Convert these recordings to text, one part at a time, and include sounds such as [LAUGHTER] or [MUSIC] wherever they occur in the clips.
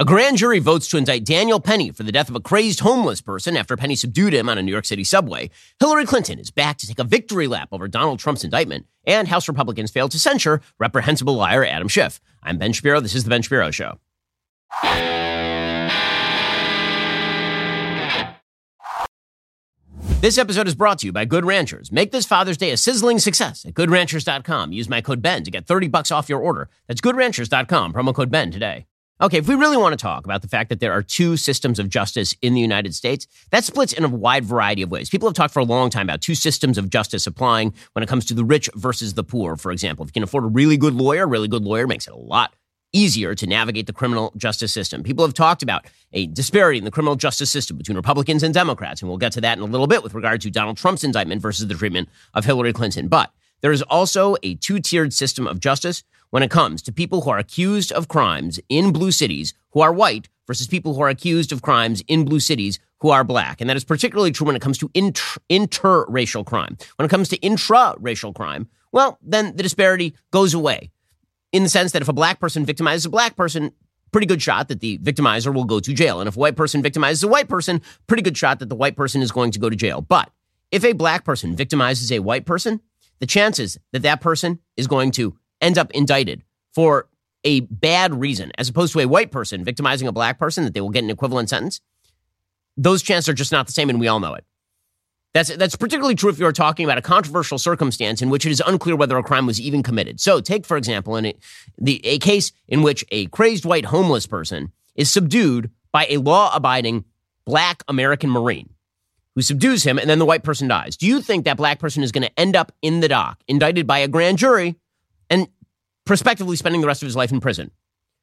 A grand jury votes to indict Daniel Penny for the death of a crazed homeless person after Penny subdued him on a New York City subway. Hillary Clinton is back to take a victory lap over Donald Trump's indictment, and House Republicans failed to censure reprehensible liar Adam Schiff. I'm Ben Shapiro. This is The Ben Shapiro Show. This episode is brought to you by Good Ranchers. Make this Father's Day a sizzling success at goodranchers.com. Use my code BEN to get 30 bucks off your order. That's goodranchers.com, promo code BEN today. Okay, if we really want to talk about the fact that there are two systems of justice in the United States, that splits in a wide variety of ways. People have talked for a long time about two systems of justice applying when it comes to the rich versus the poor, for example. If you can afford a really good lawyer, a really good lawyer makes it a lot easier to navigate the criminal justice system. People have talked about a disparity in the criminal justice system between Republicans and Democrats, and we'll get to that in a little bit with regard to Donald Trump's indictment versus the treatment of Hillary Clinton. But there is also a two tiered system of justice when it comes to people who are accused of crimes in blue cities who are white versus people who are accused of crimes in blue cities who are black. And that is particularly true when it comes to inter- interracial crime. When it comes to intra-racial crime, well, then the disparity goes away in the sense that if a black person victimizes a black person, pretty good shot that the victimizer will go to jail. And if a white person victimizes a white person, pretty good shot that the white person is going to go to jail. But if a black person victimizes a white person, the chances that that person is going to end up indicted for a bad reason, as opposed to a white person victimizing a black person, that they will get an equivalent sentence, those chances are just not the same, and we all know it. That's, that's particularly true if you're talking about a controversial circumstance in which it is unclear whether a crime was even committed. So, take, for example, in a, the, a case in which a crazed white homeless person is subdued by a law abiding black American Marine who subdues him, and then the white person dies. Do you think that black person is going to end up in the dock, indicted by a grand jury, prospectively spending the rest of his life in prison?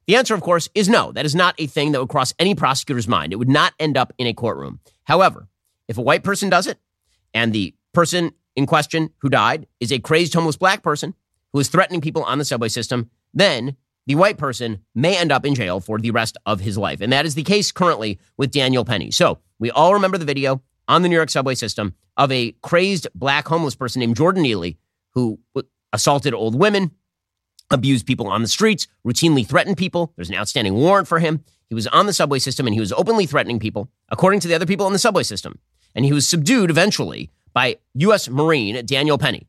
The answer, of course, is no. That is not a thing that would cross any prosecutor's mind. It would not end up in a courtroom. However, if a white person does it, and the person in question who died is a crazed homeless black person who is threatening people on the subway system, then the white person may end up in jail for the rest of his life. And that is the case currently with Daniel Penny. So we all remember the video on the New York subway system of a crazed black homeless person named Jordan Neely who assaulted old women, abused people on the streets, routinely threatened people. There's an outstanding warrant for him. He was on the subway system and he was openly threatening people, according to the other people on the subway system. And he was subdued eventually by U.S. Marine Daniel Penny.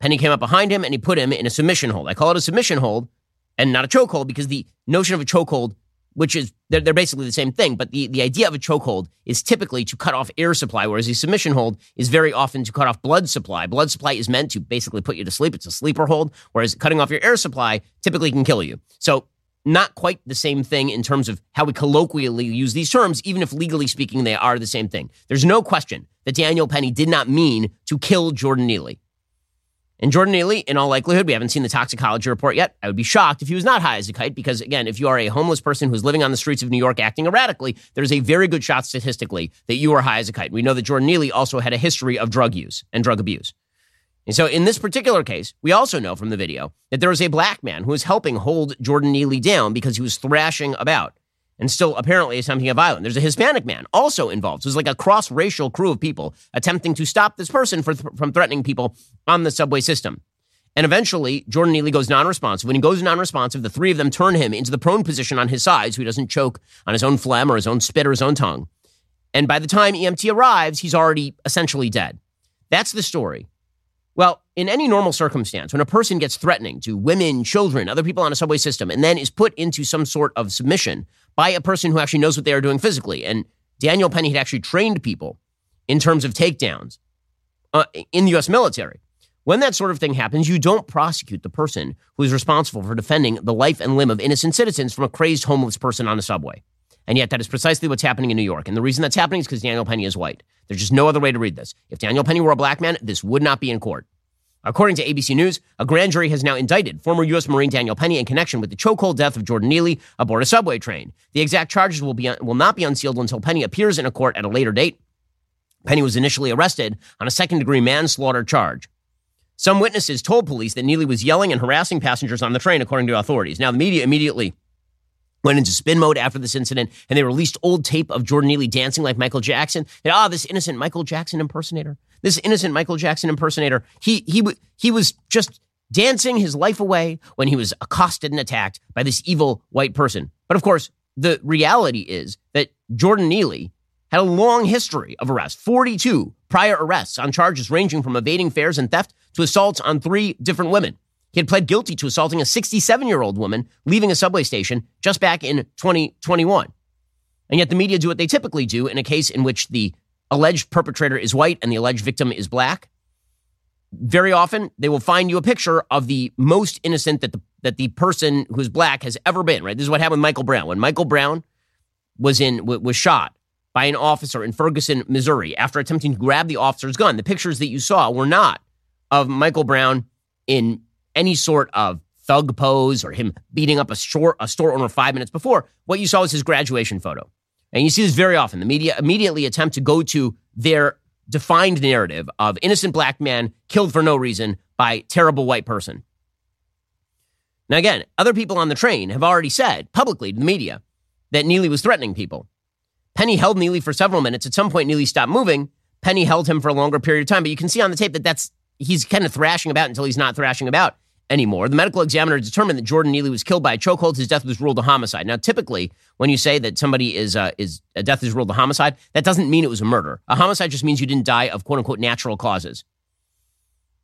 Penny came up behind him and he put him in a submission hold. I call it a submission hold and not a chokehold because the notion of a chokehold which is they're, they're basically the same thing. But the, the idea of a chokehold is typically to cut off air supply, whereas a submission hold is very often to cut off blood supply. Blood supply is meant to basically put you to sleep. It's a sleeper hold, whereas cutting off your air supply typically can kill you. So not quite the same thing in terms of how we colloquially use these terms, even if legally speaking they are the same thing. There's no question that Daniel Penny did not mean to kill Jordan Neely. And Jordan Neely, in all likelihood, we haven't seen the toxicology report yet. I would be shocked if he was not high as a kite, because again, if you are a homeless person who's living on the streets of New York acting erratically, there's a very good shot statistically that you are high as a kite. We know that Jordan Neely also had a history of drug use and drug abuse. And so in this particular case, we also know from the video that there was a black man who was helping hold Jordan Neely down because he was thrashing about and still apparently attempting a violent. There's a Hispanic man also involved. So it's like a cross racial crew of people attempting to stop this person for, from threatening people on the subway system. And eventually, Jordan Neely goes non responsive. When he goes non responsive, the three of them turn him into the prone position on his side so he doesn't choke on his own phlegm or his own spit or his own tongue. And by the time EMT arrives, he's already essentially dead. That's the story. Well, in any normal circumstance, when a person gets threatening to women, children, other people on a subway system, and then is put into some sort of submission by a person who actually knows what they are doing physically, and Daniel Penny had actually trained people in terms of takedowns uh, in the U.S. military. When that sort of thing happens, you don't prosecute the person who is responsible for defending the life and limb of innocent citizens from a crazed homeless person on a subway. And yet, that is precisely what's happening in New York. And the reason that's happening is because Daniel Penny is white. There's just no other way to read this. If Daniel Penny were a black man, this would not be in court. According to ABC News, a grand jury has now indicted former U.S. Marine Daniel Penny in connection with the chokehold death of Jordan Neely aboard a subway train. The exact charges will, be, will not be unsealed until Penny appears in a court at a later date. Penny was initially arrested on a second degree manslaughter charge. Some witnesses told police that Neely was yelling and harassing passengers on the train, according to authorities. Now, the media immediately went into spin mode after this incident and they released old tape of Jordan Neely dancing like Michael Jackson. And, ah, this innocent Michael Jackson impersonator, this innocent Michael Jackson impersonator, he, he, he was just dancing his life away when he was accosted and attacked by this evil white person. But of course, the reality is that Jordan Neely had a long history of arrests 42 prior arrests on charges ranging from evading fares and theft to assaults on three different women. He had pled guilty to assaulting a 67 year old woman leaving a subway station just back in 2021. And yet the media do what they typically do in a case in which the alleged perpetrator is white and the alleged victim is black. Very often they will find you a picture of the most innocent that the that the person who's black has ever been, right? This is what happened with Michael Brown. When Michael Brown was in was shot by an officer in Ferguson, Missouri, after attempting to grab the officer's gun, the pictures that you saw were not of Michael Brown in any sort of thug pose or him beating up a store, a store owner five minutes before. What you saw was his graduation photo. And you see this very often. The media immediately attempt to go to their defined narrative of innocent black man killed for no reason by terrible white person. Now, again, other people on the train have already said publicly to the media that Neely was threatening people. Penny held Neely for several minutes. At some point, Neely stopped moving. Penny held him for a longer period of time, but you can see on the tape that that's he's kind of thrashing about until he's not thrashing about anymore. The medical examiner determined that Jordan Neely was killed by a chokehold. His death was ruled a homicide. Now, typically, when you say that somebody is uh, is a death is ruled a homicide, that doesn't mean it was a murder. A homicide just means you didn't die of quote unquote natural causes.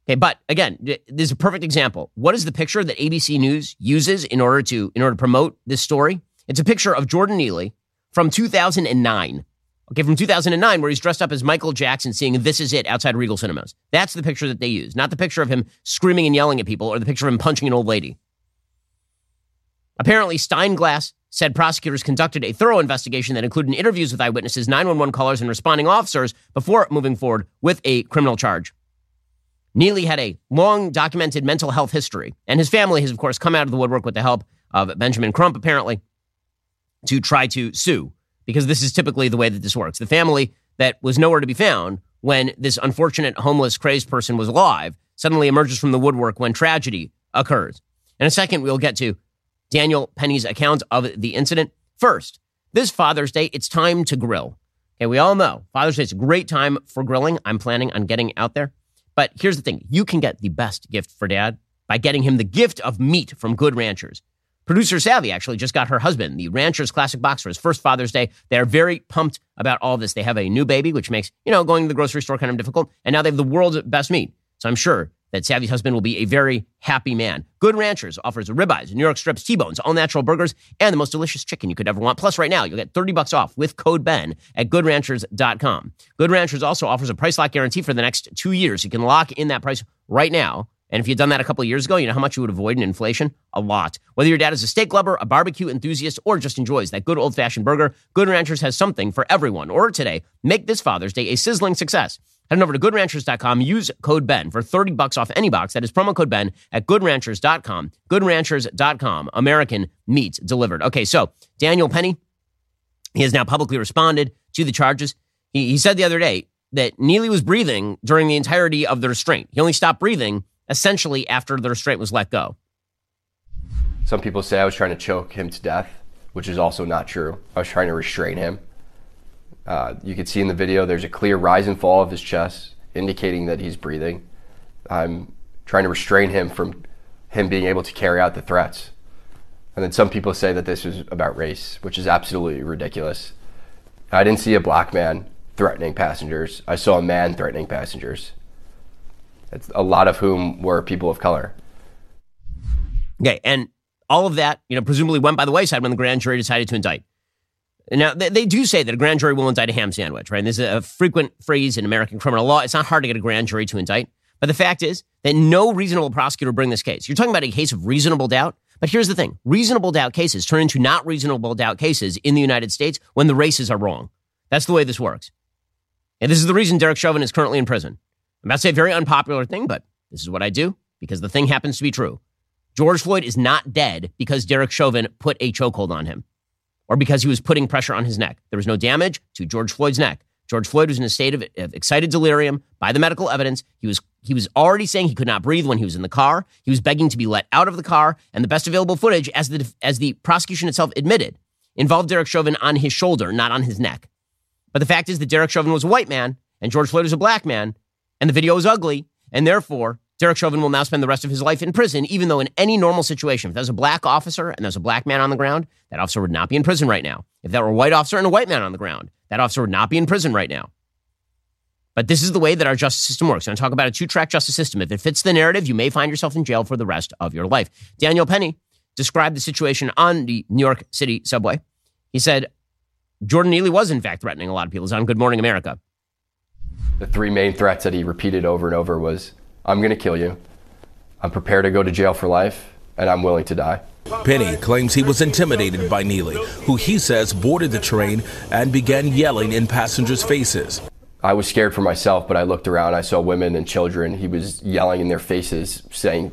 Okay, but again, this is a perfect example. What is the picture that ABC News uses in order to in order to promote this story? It's a picture of Jordan Neely from 2009. Okay, from 2009, where he's dressed up as Michael Jackson singing This Is It outside Regal Cinemas. That's the picture that they use, not the picture of him screaming and yelling at people or the picture of him punching an old lady. Apparently, Steinglass said prosecutors conducted a thorough investigation that included interviews with eyewitnesses, 911 callers, and responding officers before moving forward with a criminal charge. Neely had a long documented mental health history, and his family has, of course, come out of the woodwork with the help of Benjamin Crump, apparently, to try to sue because this is typically the way that this works. The family that was nowhere to be found when this unfortunate homeless crazed person was alive suddenly emerges from the woodwork when tragedy occurs. In a second, we'll get to Daniel Penny's account of the incident. First, this Father's Day, it's time to grill. Okay, we all know Father's Day is a great time for grilling. I'm planning on getting out there. But here's the thing you can get the best gift for dad by getting him the gift of meat from Good Ranchers. Producer Savvy actually just got her husband the Rancher's Classic Box for his first Father's Day. They are very pumped about all this. They have a new baby, which makes, you know, going to the grocery store kind of difficult. And now they have the world's best meat. So I'm sure that Savvy's husband will be a very happy man. Good Ranchers offers ribeyes, New York strips, T-bones, all natural burgers, and the most delicious chicken you could ever want. Plus, right now, you'll get 30 bucks off with code BEN at goodranchers.com. Good Ranchers also offers a price lock guarantee for the next two years. You can lock in that price right now and if you'd done that a couple of years ago, you know how much you would avoid in inflation? A lot. Whether your dad is a steak lover, a barbecue enthusiast, or just enjoys that good old fashioned burger, Good Ranchers has something for everyone. Order today. Make this Father's Day a sizzling success. Head on over to goodranchers.com. Use code BEN for 30 bucks off any box. That is promo code BEN at goodranchers.com. Goodranchers.com. American meat delivered. Okay, so Daniel Penny, he has now publicly responded to the charges. He, he said the other day that Neely was breathing during the entirety of the restraint. He only stopped breathing essentially after the restraint was let go. Some people say I was trying to choke him to death, which is also not true. I was trying to restrain him. Uh, you can see in the video there's a clear rise and fall of his chest, indicating that he's breathing. I'm trying to restrain him from him being able to carry out the threats. And then some people say that this is about race, which is absolutely ridiculous. I didn't see a black man threatening passengers. I saw a man threatening passengers a lot of whom were people of color. Okay, and all of that, you know, presumably went by the wayside when the grand jury decided to indict. Now, they, they, do say that a grand jury will indict a ham sandwich, right? And this is a frequent phrase in American criminal law. It's not hard to get a grand jury to indict. But the fact is that no reasonable prosecutor bring this case. You're talking about a case of reasonable doubt. But here's the thing reasonable doubt cases turn into not reasonable doubt cases in the United States when the races are wrong. That's the way this works. And this is the reason Derek Chauvin is currently in prison. I'm about to say a very unpopular thing, but this is what I do because the thing happens to be true. George Floyd is not dead because Derek Chauvin put a chokehold on him or because he was putting pressure on his neck. There was no damage to George Floyd's neck. George Floyd was in a state of, of, excited delirium by the medical evidence. He was he was already saying he could not breathe when he was in the car. He was begging to be let out of the car, and the best available footage, as the as the prosecution itself admitted, involved Derek Chauvin on his shoulder, not on his neck. But the fact is that Derek Chauvin was a white man and George Floyd was a black man, and the video is ugly, and therefore Derek Chauvin will now spend the rest of his life in prison, even though in any normal situation, if there's a black officer and there's a black man on the ground, that officer would not be in prison right now. If there were a white officer and a white man on the ground, that officer would not be in prison right now. But this is the way that our justice system works. And I talk about a two track justice system. If it fits the narrative, you may find yourself in jail for the rest of your life. Daniel Penny described the situation on the New York City subway. He said, Jordan Neely was, in fact, threatening a lot of people. He's on Good Morning America. The three main threats that he repeated over and over was I'm going to kill you. I'm prepared to go to jail for life, and I'm willing to die. Penny claims he was intimidated by Neely, who he says boarded the train and began yelling in passengers' faces. I was scared for myself, but I looked around. I saw women and children. He was yelling in their faces, saying,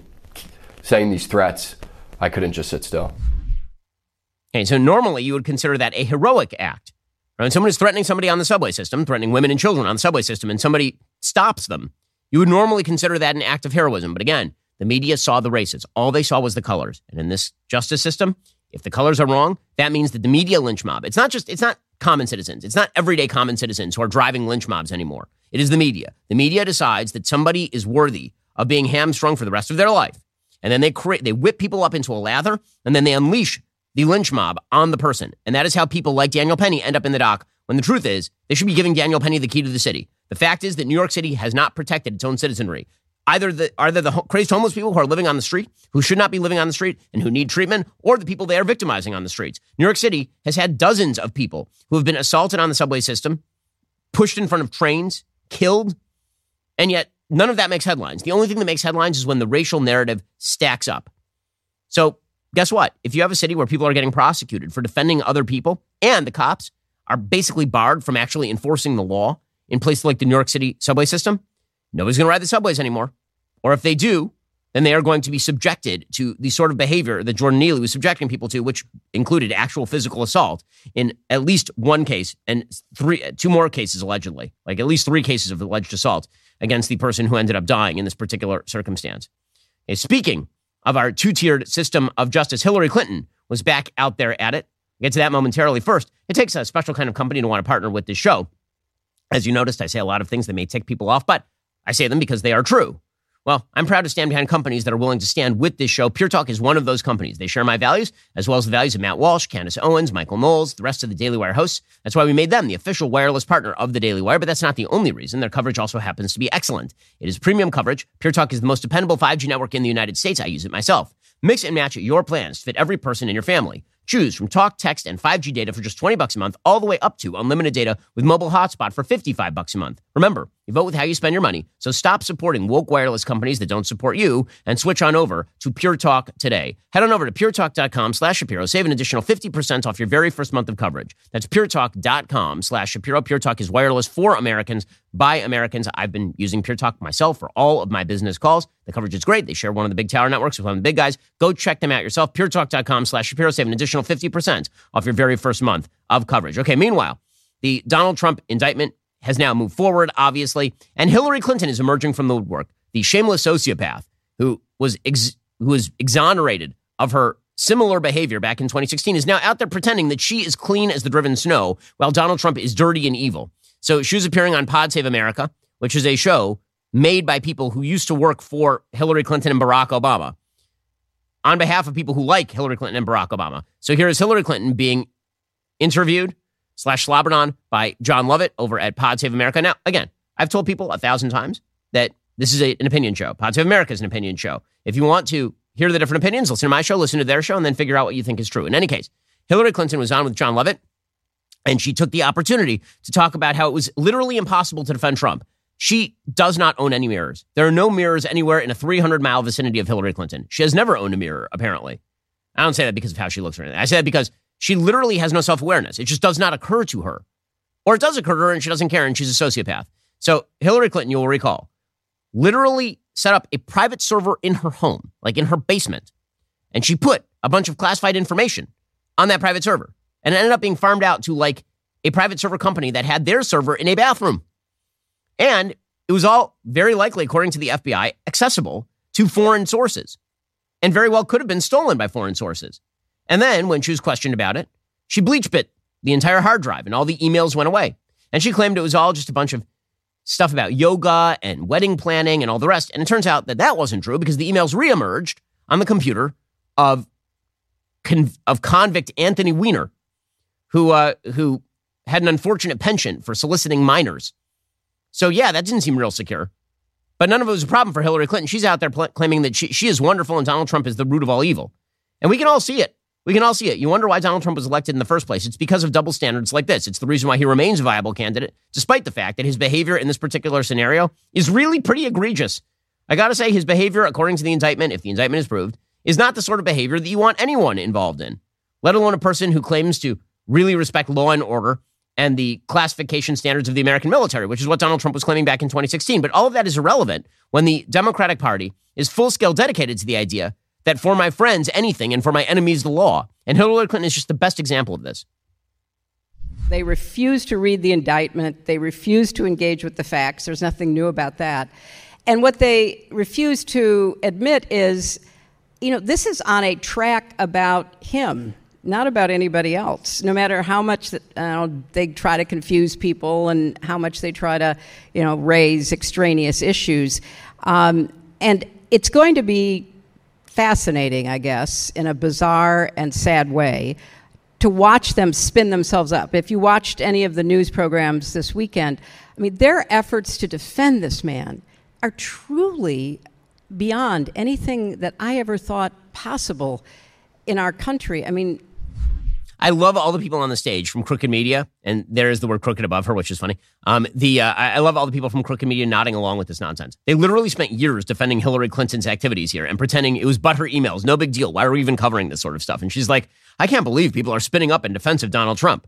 saying these threats. I couldn't just sit still. Okay, so normally you would consider that a heroic act. Right? When someone is threatening somebody on the subway system, threatening women and children on the subway system, and somebody stops them, you would normally consider that an act of heroism. But again, the media saw the races. All they saw was the colors. And in this justice system, if the colors are wrong, that means that the media lynch mob, it's not just, it's not common citizens. It's not everyday common citizens who are driving lynch mobs anymore. It is the media. The media decides that somebody is worthy of being hamstrung for the rest of their life. And then they create, they whip people up into a lather and then they unleash the lynch mob on the person. And that is how people like Daniel Penny end up in the dock when the truth is they should be giving Daniel Penny the key to the city. The fact is that New York City has not protected its own citizenry either the are there the crazed homeless people who are living on the street who should not be living on the street and who need treatment or the people they are victimizing on the streets new york city has had dozens of people who have been assaulted on the subway system pushed in front of trains killed and yet none of that makes headlines the only thing that makes headlines is when the racial narrative stacks up so guess what if you have a city where people are getting prosecuted for defending other people and the cops are basically barred from actually enforcing the law in places like the new york city subway system nobody's going to ride the subways anymore or if they do, then they are going to be subjected to the sort of behavior that Jordan Neely was subjecting people to, which included actual physical assault in at least one case and three, two more cases allegedly, like at least three cases of alleged assault against the person who ended up dying in this particular circumstance. Okay, speaking of our two tiered system of justice, Hillary Clinton was back out there at it. I'll get to that momentarily. First, it takes a special kind of company to want to partner with this show. As you noticed, I say a lot of things that may tick people off, but I say them because they are true. Well, I'm proud to stand behind companies that are willing to stand with this show. Pure Talk is one of those companies. They share my values, as well as the values of Matt Walsh, Candace Owens, Michael Knowles, the rest of the Daily Wire hosts. That's why we made them the official wireless partner of the Daily Wire, but that's not the only reason. Their coverage also happens to be excellent. It is premium coverage. Pure Talk is the most dependable 5G network in the United States. I use it myself. Mix and match your plans to fit every person in your family. Choose from talk, text, and 5G data for just 20 bucks a month, all the way up to unlimited data with mobile hotspot for 55 bucks a month. Remember, you vote with how you spend your money, so stop supporting woke wireless companies that don't support you and switch on over to Pure Talk today. Head on over to puretalk.com slash Shapiro. Save an additional 50% off your very first month of coverage. That's puretalk.com slash Shapiro. Pure Talk is wireless for Americans by Americans. I've been using Pure Talk myself for all of my business calls. The coverage is great. They share one of the big tower networks with one of the big guys. Go check them out yourself. PureTalk.com slash Shapiro. Save an additional 50% off your very first month of coverage. Okay, meanwhile, the Donald Trump indictment has now moved forward, obviously, and Hillary Clinton is emerging from the woodwork. The shameless sociopath who was ex- who was exonerated of her similar behavior back in 2016 is now out there pretending that she is clean as the driven snow while Donald Trump is dirty and evil. So she was appearing on Pod Save America, which is a show made by people who used to work for Hillary Clinton and Barack Obama on behalf of people who like Hillary Clinton and Barack Obama. So here is Hillary Clinton being interviewed slash slobbered on by Jon Lovett over at Pod Save America. Now, again, I've told people a thousand times that this is a, an opinion show. Pod Save America is an opinion show. If you want to hear the different opinions, listen to my show, listen to their show, and then figure out what you think is true. In any case, Hillary Clinton was on with Jon Lovett, and she took the opportunity to talk about how it was literally impossible to defend Trump. She does not own any mirrors. There are no mirrors anywhere in a 300 mile vicinity of Hillary Clinton. She has never owned a mirror, apparently. I don't say that because of how she looks or anything. I say that because she literally has no self awareness. It just does not occur to her. Or it does occur to her and she doesn't care and she's a sociopath. So Hillary Clinton, you will recall, literally set up a private server in her home, like in her basement. And she put a bunch of classified information on that private server. And it ended up being farmed out to like a private server company that had their server in a bathroom. And it was all very likely, according to the FBI, accessible to foreign sources and very well could have been stolen by foreign sources. And then when she was questioned about it, she bleach bit the entire hard drive and all the emails went away. And she claimed it was all just a bunch of stuff about yoga and wedding planning and all the rest. And it turns out that that wasn't true because the emails reemerged on the computer of, of convict Anthony Weiner, who, uh, who had an unfortunate penchant for soliciting minors. So, yeah, that didn't seem real secure. But none of it was a problem for Hillary Clinton. She's out there pl- claiming that she, she is wonderful and Donald Trump is the root of all evil. And we can all see it. We can all see it. You wonder why Donald Trump was elected in the first place. It's because of double standards like this. It's the reason why he remains a viable candidate, despite the fact that his behavior in this particular scenario is really pretty egregious. I got to say, his behavior, according to the indictment, if the indictment is proved, is not the sort of behavior that you want anyone involved in, let alone a person who claims to really respect law and order and the classification standards of the American military, which is what Donald Trump was claiming back in 2016. But all of that is irrelevant when the Democratic Party is full scale dedicated to the idea that for my friends, anything, and for my enemies, the law. And Hillary Clinton is just the best example of this. They refuse to read the indictment. They refuse to engage with the facts. There's nothing new about that. And what they refuse to admit is, you know, this is on a track about him not about anybody else. No matter how much that, uh, they try to confuse people and how much they try to, you know, raise extraneous issues, um, and it's going to be fascinating, I guess, in a bizarre and sad way, to watch them spin themselves up. If you watched any of the news programs this weekend, I mean, their efforts to defend this man are truly beyond anything that I ever thought possible in our country. I mean, I love all the people on the stage from Crooked Media, and there is the word crooked above her, which is funny. Um, the uh, I love all the people from Crooked Media nodding along with this nonsense. They literally spent years defending Hillary Clinton's activities here and pretending it was but her emails, no big deal. Why are we even covering this sort of stuff? And she's like, I can't believe people are spinning up in defense of Donald Trump.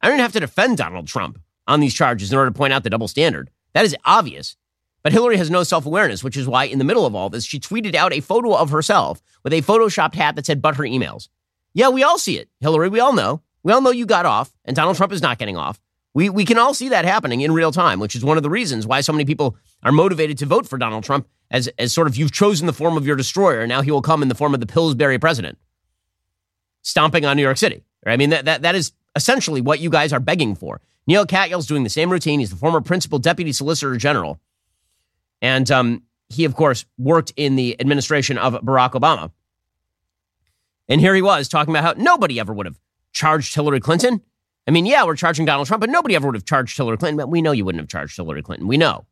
I don't have to defend Donald Trump on these charges in order to point out the double standard. That is obvious. But Hillary has no self awareness, which is why, in the middle of all this, she tweeted out a photo of herself with a photoshopped hat that said but her emails. Yeah, we all see it. Hillary, we all know. We all know you got off, and Donald Trump is not getting off. We, we can all see that happening in real time, which is one of the reasons why so many people are motivated to vote for Donald Trump as, as sort of you've chosen the form of your destroyer. Now he will come in the form of the Pillsbury president, stomping on New York City. I mean, that, that, that is essentially what you guys are begging for. Neil Katyal's doing the same routine. He's the former principal deputy solicitor general. And um, he, of course, worked in the administration of Barack Obama. And here he was talking about how nobody ever would have charged Hillary Clinton. I mean, yeah, we're charging Donald Trump, but nobody ever would have charged Hillary Clinton. But we know you wouldn't have charged Hillary Clinton. We know.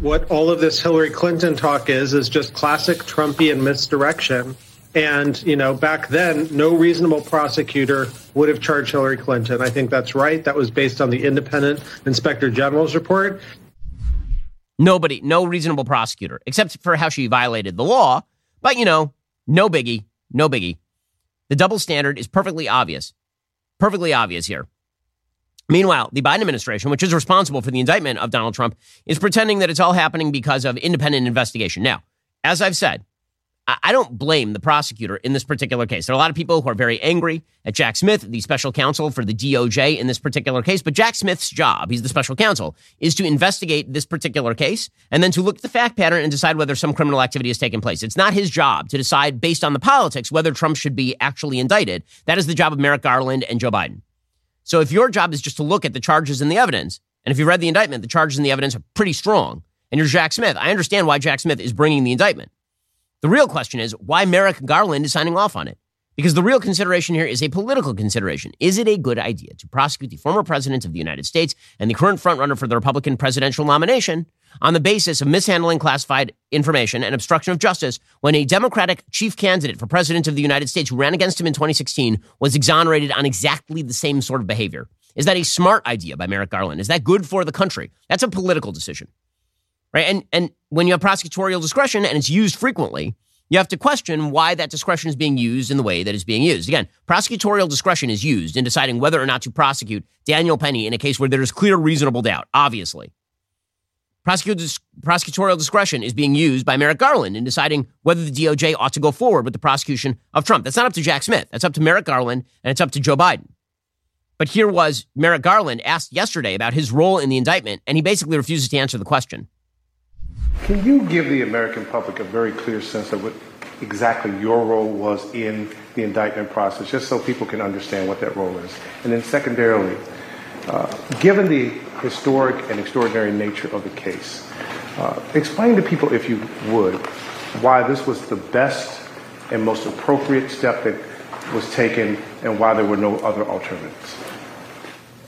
What all of this Hillary Clinton talk is, is just classic Trumpian misdirection. And, you know, back then, no reasonable prosecutor would have charged Hillary Clinton. I think that's right. That was based on the independent inspector general's report. Nobody, no reasonable prosecutor, except for how she violated the law. But, you know, no biggie. No biggie. The double standard is perfectly obvious. Perfectly obvious here. Meanwhile, the Biden administration, which is responsible for the indictment of Donald Trump, is pretending that it's all happening because of independent investigation. Now, as I've said, I don't blame the prosecutor in this particular case. There are a lot of people who are very angry at Jack Smith, the special counsel for the DOJ in this particular case. But Jack Smith's job, he's the special counsel, is to investigate this particular case and then to look at the fact pattern and decide whether some criminal activity has taken place. It's not his job to decide based on the politics whether Trump should be actually indicted. That is the job of Merrick Garland and Joe Biden. So if your job is just to look at the charges and the evidence, and if you read the indictment, the charges and the evidence are pretty strong, and you're Jack Smith, I understand why Jack Smith is bringing the indictment. The real question is why Merrick Garland is signing off on it. Because the real consideration here is a political consideration. Is it a good idea to prosecute the former president of the United States and the current frontrunner for the Republican presidential nomination on the basis of mishandling classified information and obstruction of justice when a Democratic chief candidate for president of the United States who ran against him in 2016 was exonerated on exactly the same sort of behavior? Is that a smart idea by Merrick Garland? Is that good for the country? That's a political decision right? And and when you have prosecutorial discretion and it's used frequently, you have to question why that discretion is being used in the way that it's being used. Again, prosecutorial discretion is used in deciding whether or not to prosecute Daniel Penny in a case where there is clear reasonable doubt, obviously. prosecutorial discretion is being used by Merrick Garland in deciding whether the DOJ ought to go forward with the prosecution of Trump. That's not up to Jack Smith. That's up to Merrick Garland and it's up to Joe Biden. But here was Merrick Garland asked yesterday about his role in the indictment, and he basically refuses to answer the question. Can you give the American public a very clear sense of what exactly your role was in the indictment process, just so people can understand what that role is? And then, secondarily, uh, given the historic and extraordinary nature of the case. Uh, explain to people, if you would, why this was the best and most appropriate step that was taken and why there were no other alternatives.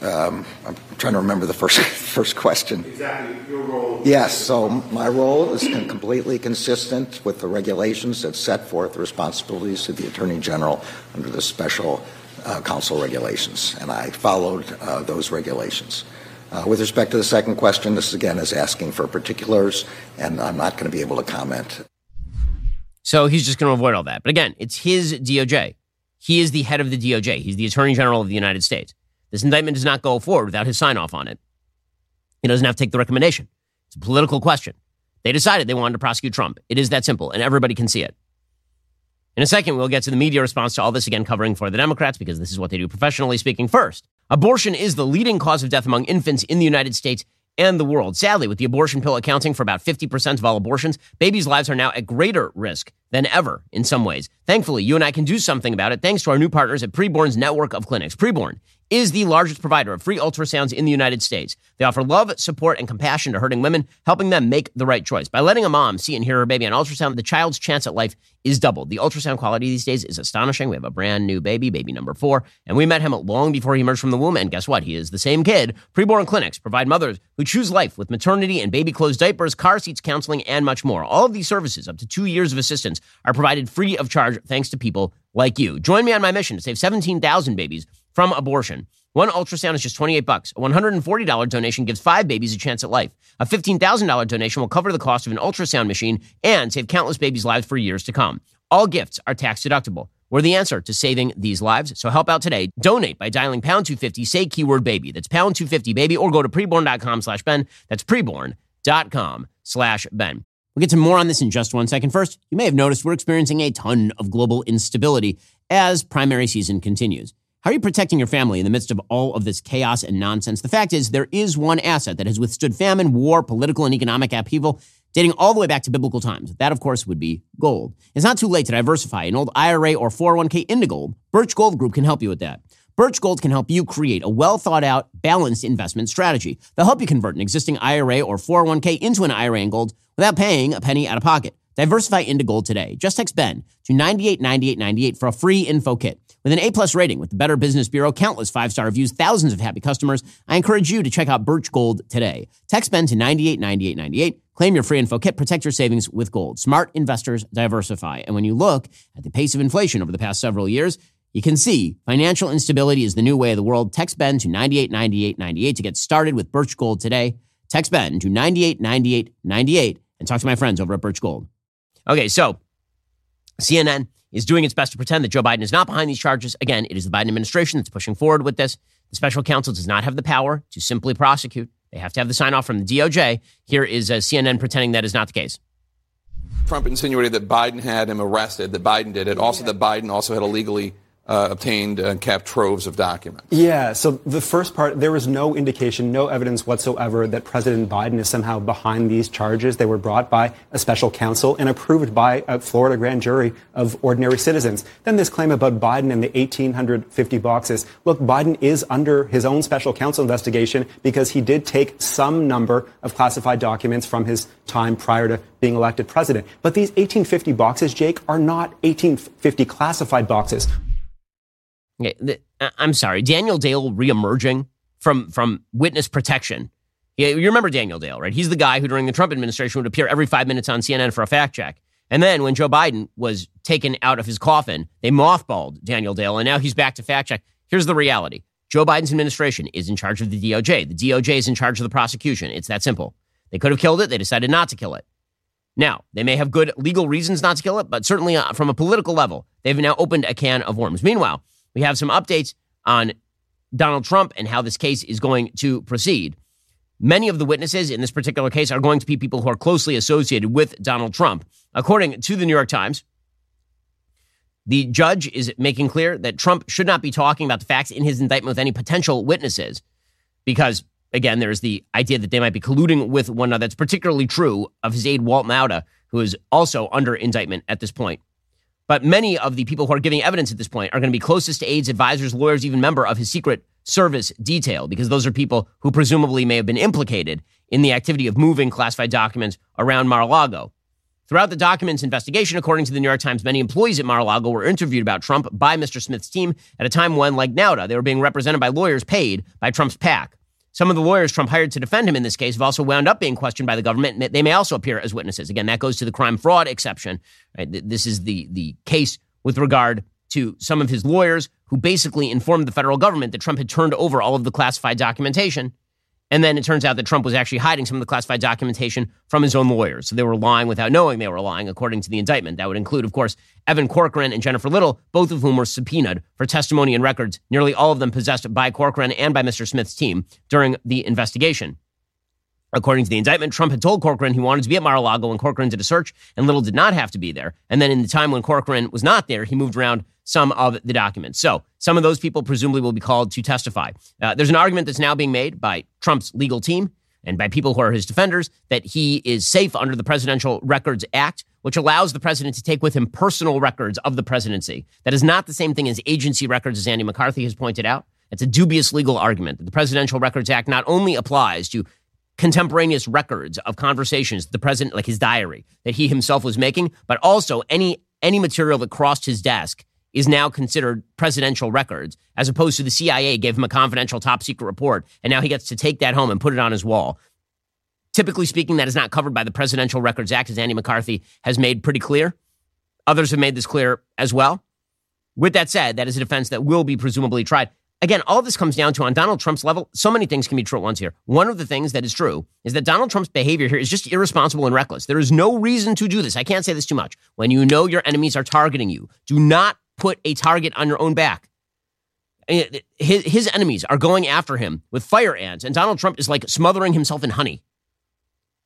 Um, I'm trying to remember the first [LAUGHS] first question. Exactly, your role. Yes, so my role is completely consistent with the regulations that set forth the responsibilities of the Attorney General under the special uh, counsel regulations, and I followed uh, those regulations. Uh, with respect to the second question, this again is asking for particulars, and I'm not going to be able to comment. So he's just going to avoid all that. But again, it's his DOJ. He is the head of the DOJ. He's the Attorney General of the United States. This indictment does not go forward without his sign off on it. He doesn't have to take the recommendation. It's a political question. They decided they wanted to prosecute Trump. It is that simple, and everybody can see it. In a second, we'll get to the media response to all this again, covering for the Democrats, because this is what they do professionally speaking. First, abortion is the leading cause of death among infants in the United States and the world. Sadly, with the abortion pill accounting for about 50% of all abortions, babies' lives are now at greater risk than ever in some ways. Thankfully, you and I can do something about it thanks to our new partners at Preborn's network of clinics. Preborn is the largest provider of free ultrasounds in the United States. They offer love, support, and compassion to hurting women, helping them make the right choice. By letting a mom see and hear her baby on ultrasound, the child's chance at life is doubled. The ultrasound quality these days is astonishing. We have a brand new baby, baby number four, and we met him long before he emerged from the womb. And guess what? He is the same kid. Preborn clinics provide mothers who choose life with maternity and baby clothes, diapers, car seats, counseling, and much more. All of these services, up to two years of assistance, are provided free of charge thanks to people like you. Join me on my mission to save 17,000 babies from abortion. One ultrasound is just 28 bucks. A $140 donation gives five babies a chance at life. A $15,000 donation will cover the cost of an ultrasound machine and save countless babies' lives for years to come. All gifts are tax deductible. We're the answer to saving these lives. So help out today. Donate by dialing pound 250, say keyword baby. That's pound 250 baby, or go to preborn.com slash Ben. That's preborn.com slash Ben. We'll get to more on this in just one second. First, you may have noticed we're experiencing a ton of global instability as primary season continues. How are you protecting your family in the midst of all of this chaos and nonsense? The fact is, there is one asset that has withstood famine, war, political, and economic upheaval dating all the way back to biblical times. That, of course, would be gold. It's not too late to diversify an old IRA or 401k into gold. Birch Gold Group can help you with that. Birch Gold can help you create a well thought out, balanced investment strategy. They'll help you convert an existing IRA or 401k into an IRA in gold without paying a penny out of pocket. Diversify into gold today. Just text Ben to 989898 for a free info kit. With an A plus rating with the Better Business Bureau, countless five star reviews, thousands of happy customers, I encourage you to check out Birch Gold today. Text Ben to 989898. Claim your free info kit. Protect your savings with gold. Smart investors diversify. And when you look at the pace of inflation over the past several years, you can see financial instability is the new way of the world. Text Ben to 989898 to get started with Birch Gold today. Text Ben to 989898 and talk to my friends over at Birch Gold. Okay, so CNN is doing its best to pretend that Joe Biden is not behind these charges. Again, it is the Biden administration that's pushing forward with this. The special counsel does not have the power to simply prosecute. They have to have the sign off from the DOJ. Here is uh, CNN pretending that is not the case. Trump insinuated that Biden had him arrested, that Biden did it, also that Biden also had illegally uh, obtained and kept troves of documents. Yeah, so the first part, there was no indication, no evidence whatsoever that President Biden is somehow behind these charges. They were brought by a special counsel and approved by a Florida grand jury of ordinary citizens. Then this claim about Biden and the 1,850 boxes. Look, Biden is under his own special counsel investigation because he did take some number of classified documents from his time prior to being elected president. But these 1850 boxes, Jake, are not 1850 classified boxes. I'm sorry, Daniel Dale reemerging from from witness protection. Yeah, you remember Daniel Dale, right? He's the guy who, during the Trump administration, would appear every five minutes on CNN for a fact check. And then when Joe Biden was taken out of his coffin, they mothballed Daniel Dale, and now he's back to fact check. Here's the reality: Joe Biden's administration is in charge of the DOJ. The DOJ is in charge of the prosecution. It's that simple. They could have killed it. They decided not to kill it. Now, they may have good legal reasons not to kill it, but certainly uh, from a political level, they've now opened a can of worms. Meanwhile, we have some updates on Donald Trump and how this case is going to proceed. Many of the witnesses in this particular case are going to be people who are closely associated with Donald Trump. According to the New York Times, the judge is making clear that Trump should not be talking about the facts in his indictment with any potential witnesses because, again, there's the idea that they might be colluding with one another. That's particularly true of his aide, Walt Nauta, who is also under indictment at this point. But many of the people who are giving evidence at this point are going to be closest to aides, advisors, lawyers, even member of his secret Service detail, because those are people who presumably may have been implicated in the activity of moving classified documents around Mar a Lago. Throughout the documents investigation, according to the New York Times, many employees at Mar a Lago were interviewed about Trump by Mr. Smith's team at a time when, like Nauta, they were being represented by lawyers paid by Trump's PAC. Some of the lawyers Trump hired to defend him in this case have also wound up being questioned by the government. They may also appear as witnesses. Again, that goes to the crime fraud exception. Right? This is the, the case with regard to some of his lawyers who basically informed the federal government that Trump had turned over all of the classified documentation and then it turns out that Trump was actually hiding some of the classified documentation from his own lawyers. So they were lying without knowing they were lying, according to the indictment. That would include, of course, Evan Corcoran and Jennifer Little, both of whom were subpoenaed for testimony and records, nearly all of them possessed by Corcoran and by Mr. Smith's team during the investigation. According to the indictment, Trump had told Corcoran he wanted to be at Mar-a-Lago when Corcoran did a search, and Little did not have to be there. And then in the time when Corcoran was not there, he moved around some of the documents. So some of those people presumably will be called to testify. Uh, there's an argument that's now being made by Trump's legal team and by people who are his defenders that he is safe under the Presidential Records Act, which allows the president to take with him personal records of the presidency. That is not the same thing as agency records, as Andy McCarthy has pointed out. It's a dubious legal argument that the Presidential Records Act not only applies to contemporaneous records of conversations the president like his diary that he himself was making but also any any material that crossed his desk is now considered presidential records, as opposed to the CIA gave him a confidential top secret report, and now he gets to take that home and put it on his wall. Typically speaking, that is not covered by the Presidential Records Act, as Andy McCarthy has made pretty clear. Others have made this clear as well. With that said, that is a defense that will be presumably tried. Again, all this comes down to on Donald Trump's level, so many things can be true at once here. One of the things that is true is that Donald Trump's behavior here is just irresponsible and reckless. There is no reason to do this. I can't say this too much. When you know your enemies are targeting you, do not put a target on your own back. His, his enemies are going after him with fire ants, and Donald Trump is like smothering himself in honey.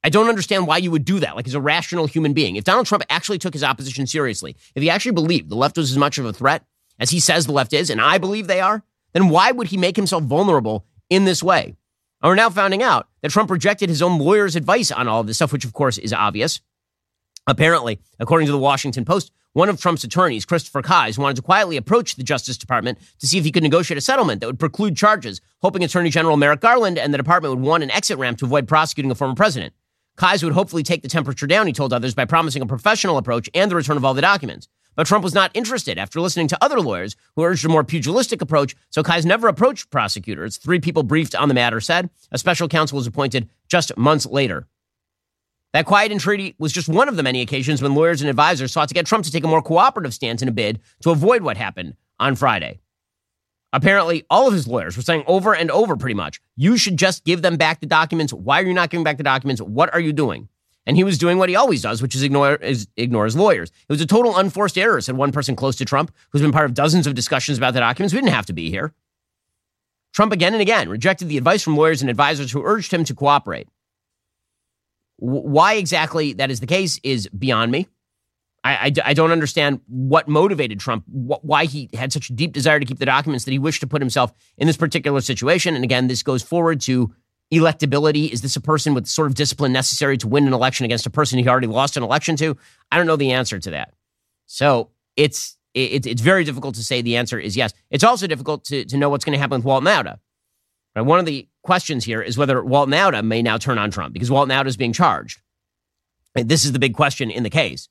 I don't understand why you would do that, like as a rational human being. If Donald Trump actually took his opposition seriously, if he actually believed the left was as much of a threat as he says the left is, and I believe they are, then why would he make himself vulnerable in this way? And we're now finding out that Trump rejected his own lawyer's advice on all of this stuff, which of course is obvious. Apparently, according to the Washington Post, one of Trump's attorneys, Christopher Kise, wanted to quietly approach the Justice Department to see if he could negotiate a settlement that would preclude charges, hoping Attorney General Merrick Garland and the department would want an exit ramp to avoid prosecuting a former president. Kise would hopefully take the temperature down, he told others, by promising a professional approach and the return of all the documents. But Trump was not interested after listening to other lawyers who urged a more pugilistic approach, so Kise never approached prosecutors. Three people briefed on the matter said. A special counsel was appointed just months later. That quiet entreaty was just one of the many occasions when lawyers and advisors sought to get Trump to take a more cooperative stance in a bid to avoid what happened on Friday. Apparently, all of his lawyers were saying over and over pretty much, you should just give them back the documents. Why are you not giving back the documents? What are you doing? And he was doing what he always does, which is ignore, is ignore his lawyers. It was a total unforced error, said one person close to Trump, who's been part of dozens of discussions about the documents. We didn't have to be here. Trump again and again rejected the advice from lawyers and advisors who urged him to cooperate. Why exactly that is the case is beyond me. I, I, I don't understand what motivated Trump, wh- why he had such a deep desire to keep the documents that he wished to put himself in this particular situation. And again, this goes forward to electability. Is this a person with the sort of discipline necessary to win an election against a person he already lost an election to? I don't know the answer to that. So it's it, it's very difficult to say the answer is yes. It's also difficult to, to know what's going to happen with Walt Nauta. Right? One of the questions here is whether Walton Nauta may now turn on Trump because Walton Nauta is being charged. And this is the big question in the case.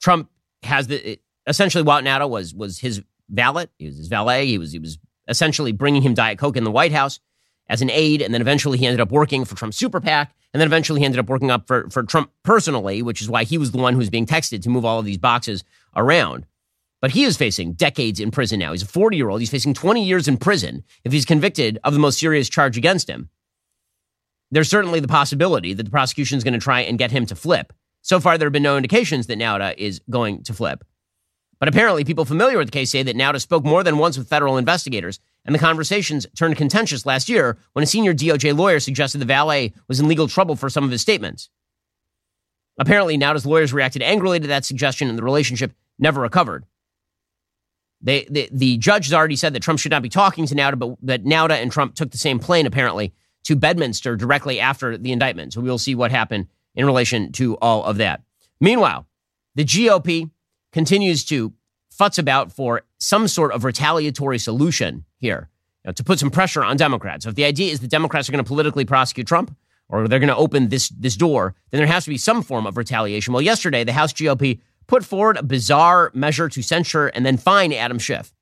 Trump has the essentially Walton Nauta was was his valet. He was his valet. He was he was essentially bringing him Diet Coke in the White House as an aide, and then eventually he ended up working for Trump's super PAC, and then eventually he ended up working up for, for Trump personally, which is why he was the one who was being texted to move all of these boxes around. But he is facing decades in prison now. He's a 40 year old. He's facing 20 years in prison if he's convicted of the most serious charge against him. There's certainly the possibility that the prosecution is going to try and get him to flip. So far, there have been no indications that Nauta is going to flip. But apparently, people familiar with the case say that Nauta spoke more than once with federal investigators, and the conversations turned contentious last year when a senior DOJ lawyer suggested the valet was in legal trouble for some of his statements. Apparently, Nauta's lawyers reacted angrily to that suggestion, and the relationship never recovered. They, the, the judge has already said that Trump should not be talking to Nauta, but that Nauta and Trump took the same plane, apparently, to Bedminster directly after the indictment. So we'll see what happened in relation to all of that. Meanwhile, the GOP continues to futz about for some sort of retaliatory solution here. know, to put some pressure on Democrats. So if the idea is the Democrats are going to politically prosecute Trump or they're going to open this this door, then there has to be some form of retaliation. Well, yesterday the House GOP put forward a bizarre measure to censure and then fine Adam Schiff.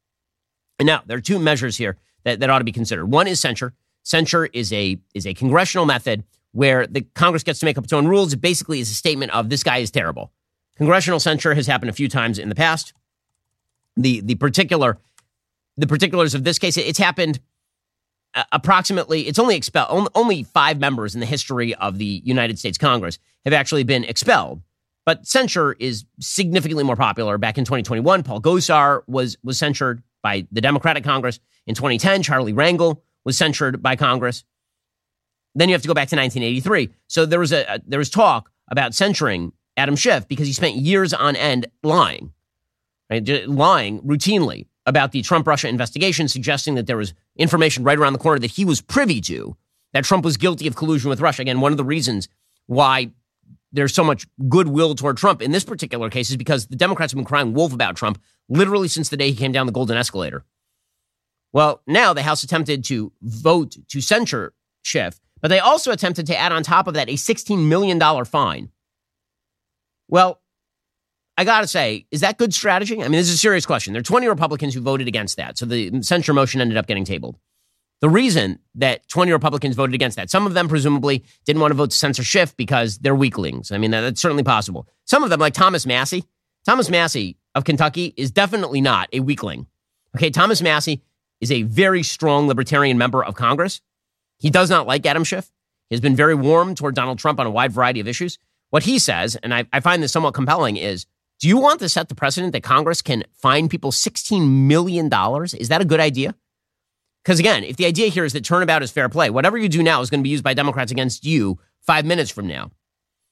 And now there are two measures here that, that ought to be considered. One is censure. Censure is a is a congressional method where the Congress gets to make up its own rules. It basically is a statement of this guy is terrible. Congressional censure has happened a few times in the past. The the particular the particulars of this case, it's happened uh, approximately. It's only expelled. Only five members in the history of the United States Congress have actually been expelled. But censure is significantly more popular. Back in 2021, Paul Gosar was was censured by the Democratic Congress. In 2010, Charlie Rangel was censured by Congress. Then you have to go back to 1983. So there was a, a there was talk about censuring Adam Schiff because he spent years on end lying, right? lying routinely about the Trump Russia investigation, suggesting that there was information right around the corner that he was privy to, that Trump was guilty of collusion with Russia. Again, one of the reasons why there's so much goodwill toward Trump in this particular case is because the Democrats have been crying wolf about Trump literally since the day he came down the golden escalator. Well, now the House attempted to vote to censure Schiff, but they also attempted to add on top of that a $16 million fine. Well, I got to say, is that good strategy? I mean, this is a serious question. There are 20 Republicans who voted against that. So the censure motion ended up getting tabled. The reason that 20 Republicans voted against that, some of them presumably didn't want to vote to censor Schiff because they're weaklings. I mean, that's certainly possible. Some of them, like Thomas Massie, Thomas Massie of Kentucky is definitely not a weakling. Okay, Thomas Massie is a very strong libertarian member of Congress. He does not like Adam Schiff. He has been very warm toward Donald Trump on a wide variety of issues. What he says, and I, I find this somewhat compelling, is do you want to set the precedent that Congress can fine people $16 million? Is that a good idea? Because again, if the idea here is that turnabout is fair play, whatever you do now is going to be used by Democrats against you five minutes from now.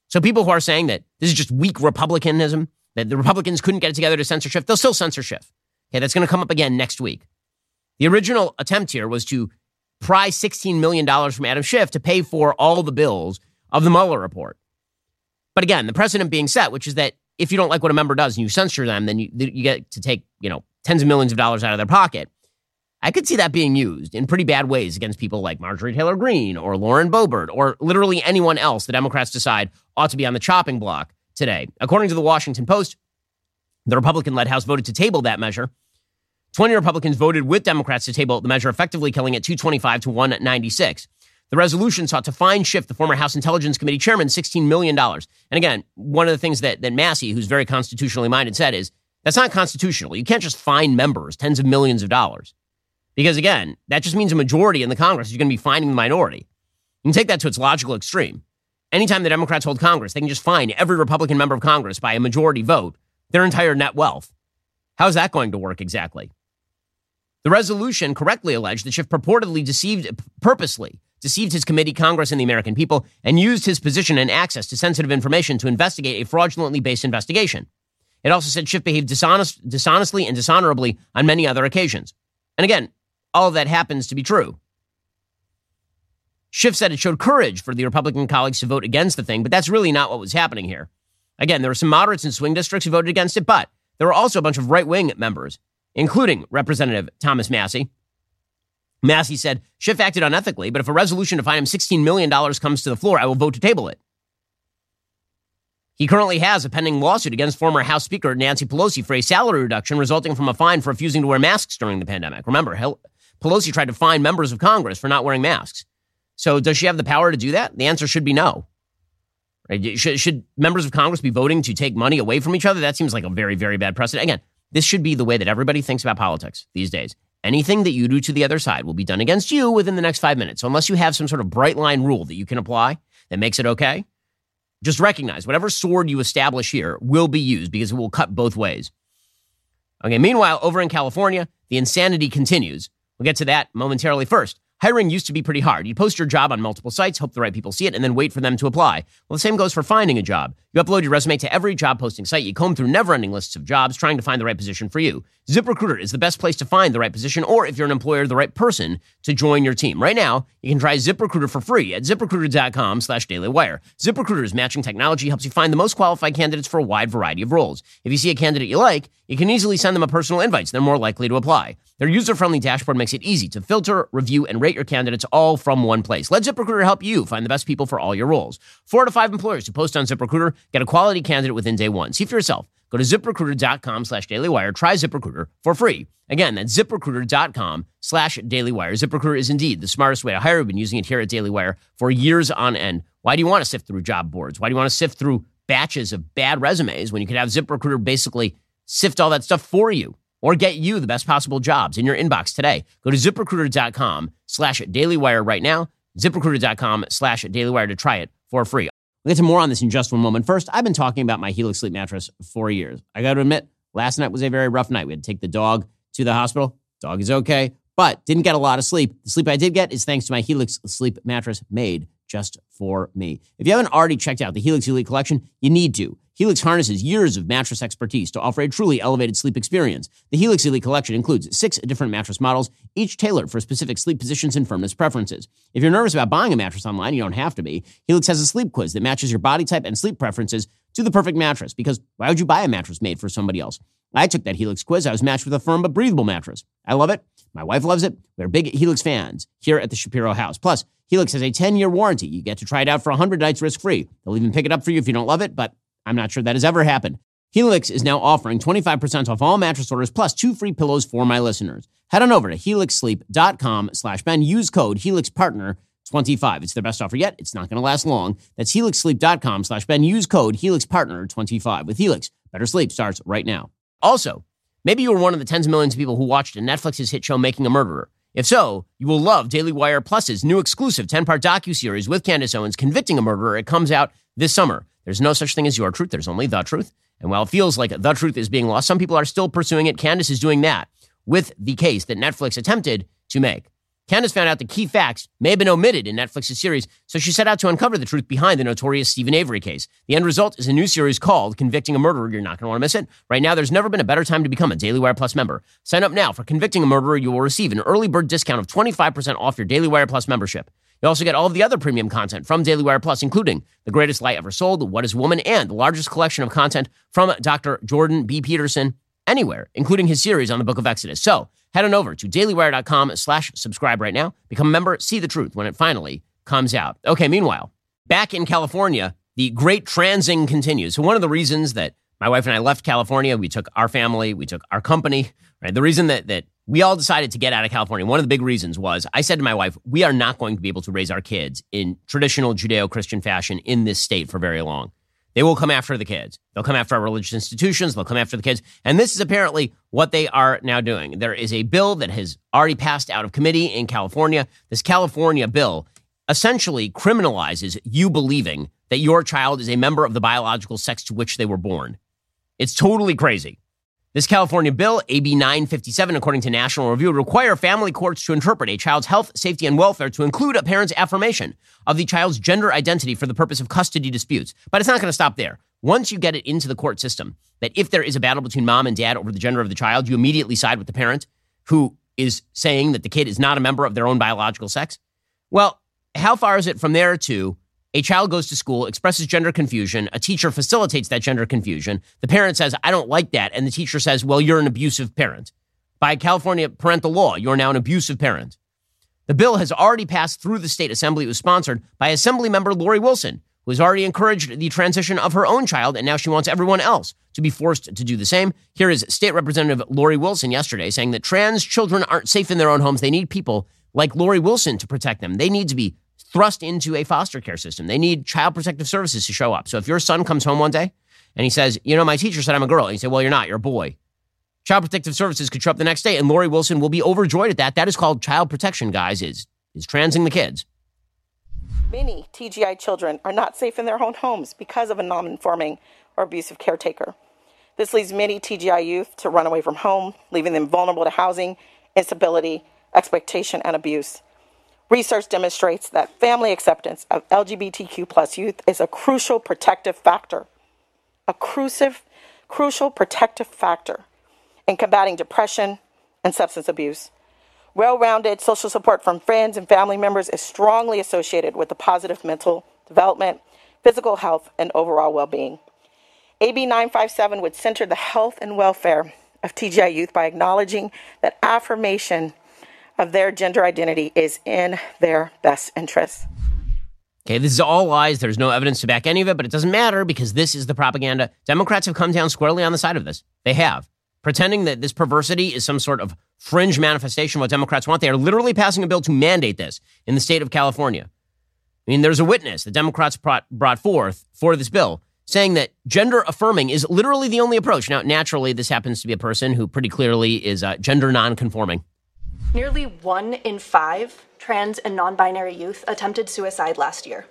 So people who are saying that this is just weak Republicanism, that the Republicans couldn't get it together to censorship, they'll still censor Schiff. Okay, that's going to come up again next week. The original attempt here was to pry $16 million from Adam Schiff to pay for all the bills of the Mueller report. But again, the precedent being set, which is that if you don't like what a member does and you censor them, then you, you get to take, you know, tens of millions of dollars out of their pocket. I could see that being used in pretty bad ways against people like Marjorie Taylor Greene or Lauren Boebert or literally anyone else the Democrats decide ought to be on the chopping block today. According to the Washington Post, the Republican led House voted to table that measure. 20 Republicans voted with Democrats to table the measure, effectively killing it 225 to 196. The resolution sought to fine Schiff, the former House Intelligence Committee chairman, $16 million. And again, one of the things that, that Massie, who's very constitutionally minded, said is that's not constitutional. You can't just fine members tens of millions of dollars. Because again, that just means a majority in the Congress is going to be finding the minority. You can take that to its logical extreme. Anytime the Democrats hold Congress, they can just fine every Republican member of Congress by a majority vote their entire net wealth. How's that going to work exactly? The resolution correctly alleged that Schiff purportedly deceived, purposely deceived his committee, Congress, and the American people, and used his position and access to sensitive information to investigate a fraudulently based investigation. It also said Schiff behaved dishonest, dishonestly and dishonorably on many other occasions. And again, all that happens to be true. Schiff said it showed courage for the Republican colleagues to vote against the thing, but that's really not what was happening here. Again, there were some moderates in swing districts who voted against it, but there were also a bunch of right wing members, including Representative Thomas Massie. Massie said, Schiff acted unethically, but if a resolution to fine him $16 million comes to the floor, I will vote to table it. He currently has a pending lawsuit against former House Speaker Nancy Pelosi for a salary reduction resulting from a fine for refusing to wear masks during the pandemic. Remember, Pelosi tried to fine members of Congress for not wearing masks. So, does she have the power to do that? The answer should be no. Right? Should, should members of Congress be voting to take money away from each other? That seems like a very, very bad precedent. Again, this should be the way that everybody thinks about politics these days. Anything that you do to the other side will be done against you within the next five minutes. So, unless you have some sort of bright line rule that you can apply that makes it okay, just recognize whatever sword you establish here will be used because it will cut both ways. Okay, meanwhile, over in California, the insanity continues. We'll get to that momentarily first. Hiring used to be pretty hard. You post your job on multiple sites, hope the right people see it, and then wait for them to apply. Well, the same goes for finding a job. You upload your resume to every job posting site. You comb through never ending lists of jobs trying to find the right position for you. ZipRecruiter is the best place to find the right position, or if you're an employer, the right person to join your team. Right now, you can try ZipRecruiter for free at ziprecruiter.com slash dailywire. ZipRecruiter's matching technology helps you find the most qualified candidates for a wide variety of roles. If you see a candidate you like, you can easily send them a personal invite so they're more likely to apply. Their user friendly dashboard makes it easy to filter, review, and rate your candidates all from one place. Let ZipRecruiter help you find the best people for all your roles. Four to five employers who post on ZipRecruiter get a quality candidate within day one. See for yourself. Go to ziprecruiter.com slash dailywire. Try ZipRecruiter for free. Again, that's ziprecruiter.com slash dailywire. ZipRecruiter is indeed the smartest way to hire. We've been using it here at Daily Wire for years on end. Why do you want to sift through job boards? Why do you want to sift through batches of bad resumes when you could have ZipRecruiter basically sift all that stuff for you? or get you the best possible jobs in your inbox today. Go to ziprecruiter.com slash dailywire right now, ziprecruiter.com slash dailywire to try it for free. We'll get to more on this in just one moment. First, I've been talking about my Helix sleep mattress for years. I got to admit, last night was a very rough night. We had to take the dog to the hospital. Dog is okay, but didn't get a lot of sleep. The sleep I did get is thanks to my Helix sleep mattress made just for me. If you haven't already checked out the Helix Elite collection, you need to. Helix harnesses years of mattress expertise to offer a truly elevated sleep experience. The Helix Elite collection includes six different mattress models, each tailored for specific sleep positions and firmness preferences. If you're nervous about buying a mattress online, you don't have to be. Helix has a sleep quiz that matches your body type and sleep preferences to the perfect mattress because why would you buy a mattress made for somebody else? I took that Helix quiz. I was matched with a firm but breathable mattress. I love it. My wife loves it. We're big Helix fans here at the Shapiro house. Plus, Helix has a 10 year warranty. You get to try it out for 100 nights risk free. They'll even pick it up for you if you don't love it, but I'm not sure that has ever happened. Helix is now offering 25% off all mattress orders plus two free pillows for my listeners. Head on over to helixsleep.com slash Ben. Use code HelixPartner25. It's their best offer yet. It's not going to last long. That's helixsleep.com slash Ben. Use code HelixPartner25. With Helix, better sleep starts right now. Also, maybe you were one of the tens of millions of people who watched Netflix's hit show Making a Murderer. If so, you will love Daily Wire Plus's new exclusive 10-part docu-series with Candace Owens convicting a murderer. It comes out this summer. There's no such thing as your truth. There's only the truth. And while it feels like the truth is being lost, some people are still pursuing it. Candace is doing that with the case that Netflix attempted to make. Candace found out the key facts may have been omitted in Netflix's series, so she set out to uncover the truth behind the notorious Steven Avery case. The end result is a new series called Convicting a Murderer. You're not going to want to miss it. Right now, there's never been a better time to become a Daily Wire Plus member. Sign up now for Convicting a Murderer. You will receive an early bird discount of 25% off your Daily Wire Plus membership. You also get all of the other premium content from Daily Wire Plus, including The Greatest Lie Ever Sold, What is Woman, and the largest collection of content from Dr. Jordan B. Peterson anywhere, including his series on the book of Exodus. So head on over to dailywire.com slash subscribe right now. Become a member, see the truth when it finally comes out. Okay, meanwhile, back in California, the great transing continues. So one of the reasons that my wife and I left California, we took our family, we took our company, right? The reason that that we all decided to get out of California, one of the big reasons was I said to my wife, we are not going to be able to raise our kids in traditional Judeo Christian fashion in this state for very long. They will come after the kids. They'll come after our religious institutions. They'll come after the kids. And this is apparently what they are now doing. There is a bill that has already passed out of committee in California. This California bill essentially criminalizes you believing that your child is a member of the biological sex to which they were born. It's totally crazy. This California bill, AB 957, according to National Review, would require family courts to interpret a child's health, safety, and welfare to include a parent's affirmation of the child's gender identity for the purpose of custody disputes. But it's not going to stop there. Once you get it into the court system, that if there is a battle between mom and dad over the gender of the child, you immediately side with the parent who is saying that the kid is not a member of their own biological sex. Well, how far is it from there to a child goes to school, expresses gender confusion. A teacher facilitates that gender confusion. The parent says, I don't like that. And the teacher says, Well, you're an abusive parent. By California parental law, you're now an abusive parent. The bill has already passed through the state assembly. It was sponsored by Assembly member Lori Wilson, who has already encouraged the transition of her own child, and now she wants everyone else to be forced to do the same. Here is State Representative Lori Wilson yesterday saying that trans children aren't safe in their own homes. They need people like Lori Wilson to protect them. They need to be thrust into a foster care system. They need child protective services to show up. So if your son comes home one day and he says, you know, my teacher said I'm a girl, and you say, well, you're not, you're a boy. Child protective services could show up the next day, and Lori Wilson will be overjoyed at that. That is called child protection, guys, is, is transing the kids. Many TGI children are not safe in their own homes because of a non informing or abusive caretaker. This leads many TGI youth to run away from home, leaving them vulnerable to housing, instability, exploitation, and abuse. Research demonstrates that family acceptance of LGBTQ plus youth is a crucial protective factor, a crucial, crucial protective factor in combating depression and substance abuse. Well rounded social support from friends and family members is strongly associated with the positive mental development, physical health, and overall well being. AB 957 would center the health and welfare of TGI youth by acknowledging that affirmation of their gender identity is in their best interest. Okay, this is all lies. There's no evidence to back any of it, but it doesn't matter because this is the propaganda. Democrats have come down squarely on the side of this. They have. Pretending that this perversity is some sort of fringe manifestation of what Democrats want. They are literally passing a bill to mandate this in the state of California. I mean, there's a witness the Democrats brought, brought forth for this bill saying that gender affirming is literally the only approach. Now, naturally, this happens to be a person who pretty clearly is uh, gender non-conforming. Nearly one in five trans and non binary youth attempted suicide last year.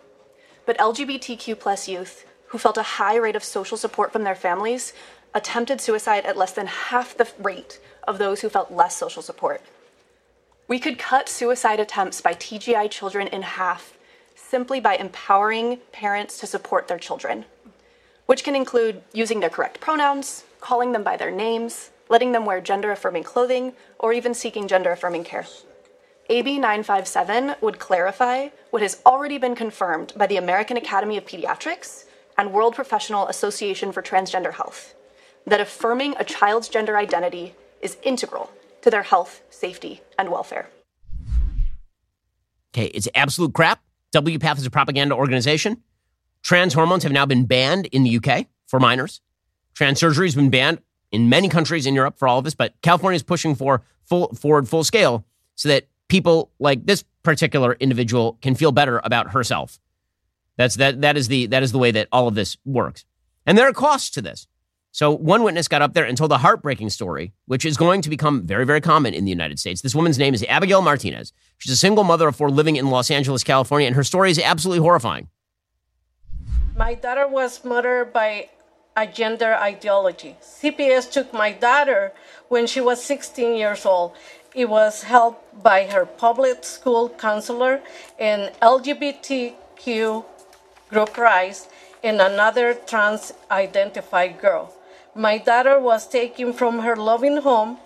But LGBTQ plus youth who felt a high rate of social support from their families attempted suicide at less than half the rate of those who felt less social support. We could cut suicide attempts by TGI children in half simply by empowering parents to support their children, which can include using their correct pronouns, calling them by their names, letting them wear gender affirming clothing, or even seeking gender affirming care. AB 957 would clarify what has already been confirmed by the American Academy of Pediatrics and World Professional Association for Transgender Health that affirming a child's gender identity is integral to their health, safety, and welfare. Okay, it's absolute crap. WPATH is a propaganda organization. Trans hormones have now been banned in the UK for minors. Trans surgery has been banned in many countries in Europe for all of this, but California is pushing for full forward full scale so that people like this particular individual can feel better about herself. That's that that is the that is the way that all of this works. And there are costs to this. So one witness got up there and told a heartbreaking story, which is going to become very, very common in the United States. This woman's name is Abigail Martinez. She's a single mother of four living in Los Angeles, California, and her story is absolutely horrifying. My daughter was murdered by a gender ideology. CPS took my daughter when she was 16 years old. It was helped by her public school counselor and LGBTQ group Rise and another trans identified girl. My daughter was taken from her loving home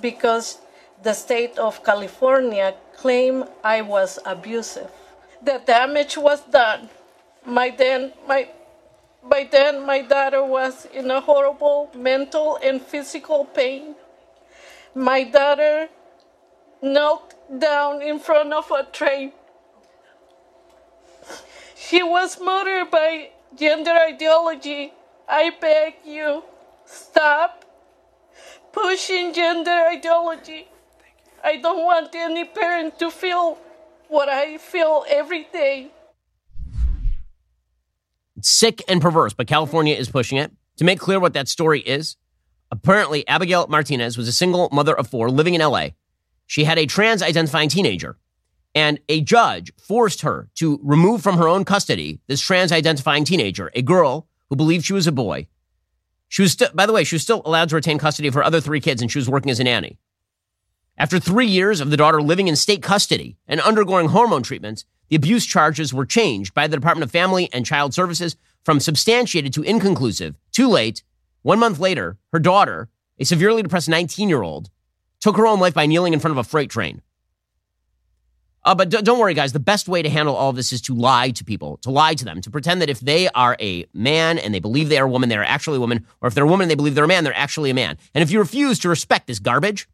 because the state of California claimed I was abusive. The damage was done. My then my by then, my daughter was in a horrible mental and physical pain. My daughter knelt down in front of a train. She was murdered by gender ideology. I beg you, stop pushing gender ideology. I don't want any parent to feel what I feel every day sick and perverse, but California is pushing it. To make clear what that story is, apparently Abigail Martinez was a single mother of four living in LA. She had a trans identifying teenager, and a judge forced her to remove from her own custody this trans identifying teenager, a girl who believed she was a boy. She was, st- by the way, she was still allowed to retain custody of her other three kids, and she was working as a nanny. After three years of the daughter living in state custody and undergoing hormone treatments, the abuse charges were changed by the Department of Family and Child Services from substantiated to inconclusive. Too late. One month later, her daughter, a severely depressed 19 year old, took her own life by kneeling in front of a freight train. Uh, but d- don't worry, guys. The best way to handle all of this is to lie to people, to lie to them, to pretend that if they are a man and they believe they are a woman, they are actually a woman, or if they're a woman and they believe they're a man, they're actually a man. And if you refuse to respect this garbage,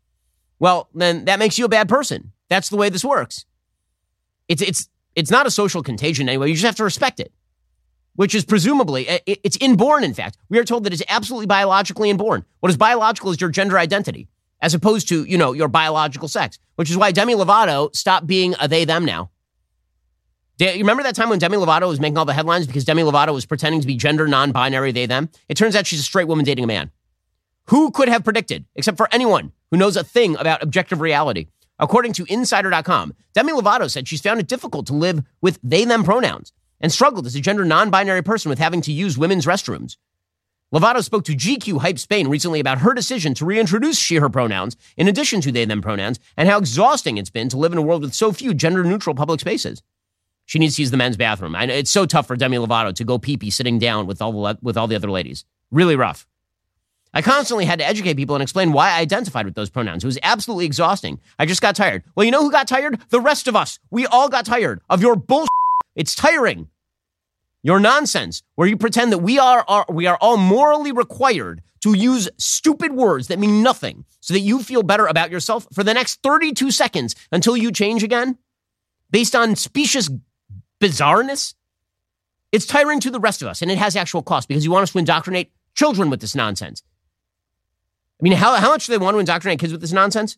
well, then that makes you a bad person. That's the way this works. It's it's it's not a social contagion anyway. You just have to respect it, which is presumably, it's inborn, in fact. We are told that it's absolutely biologically inborn. What is biological is your gender identity, as opposed to, you know, your biological sex, which is why Demi Lovato stopped being a they, them now. You remember that time when Demi Lovato was making all the headlines because Demi Lovato was pretending to be gender non binary they, them? It turns out she's a straight woman dating a man. Who could have predicted, except for anyone who knows a thing about objective reality? According to Insider.com, Demi Lovato said she's found it difficult to live with they them pronouns and struggled as a gender non binary person with having to use women's restrooms. Lovato spoke to GQ Hype Spain recently about her decision to reintroduce she her pronouns in addition to they them pronouns and how exhausting it's been to live in a world with so few gender neutral public spaces. She needs to use the men's bathroom. It's so tough for Demi Lovato to go pee pee sitting down with all the, with all the other ladies. Really rough. I constantly had to educate people and explain why I identified with those pronouns. It was absolutely exhausting. I just got tired. Well, you know who got tired? The rest of us. We all got tired of your bullshit. It's tiring. Your nonsense, where you pretend that we are, are we are all morally required to use stupid words that mean nothing so that you feel better about yourself for the next 32 seconds until you change again, based on specious bizarreness, it's tiring to the rest of us, and it has actual cost because you want us to indoctrinate children with this nonsense. I mean, how, how much do they want to indoctrinate kids with this nonsense?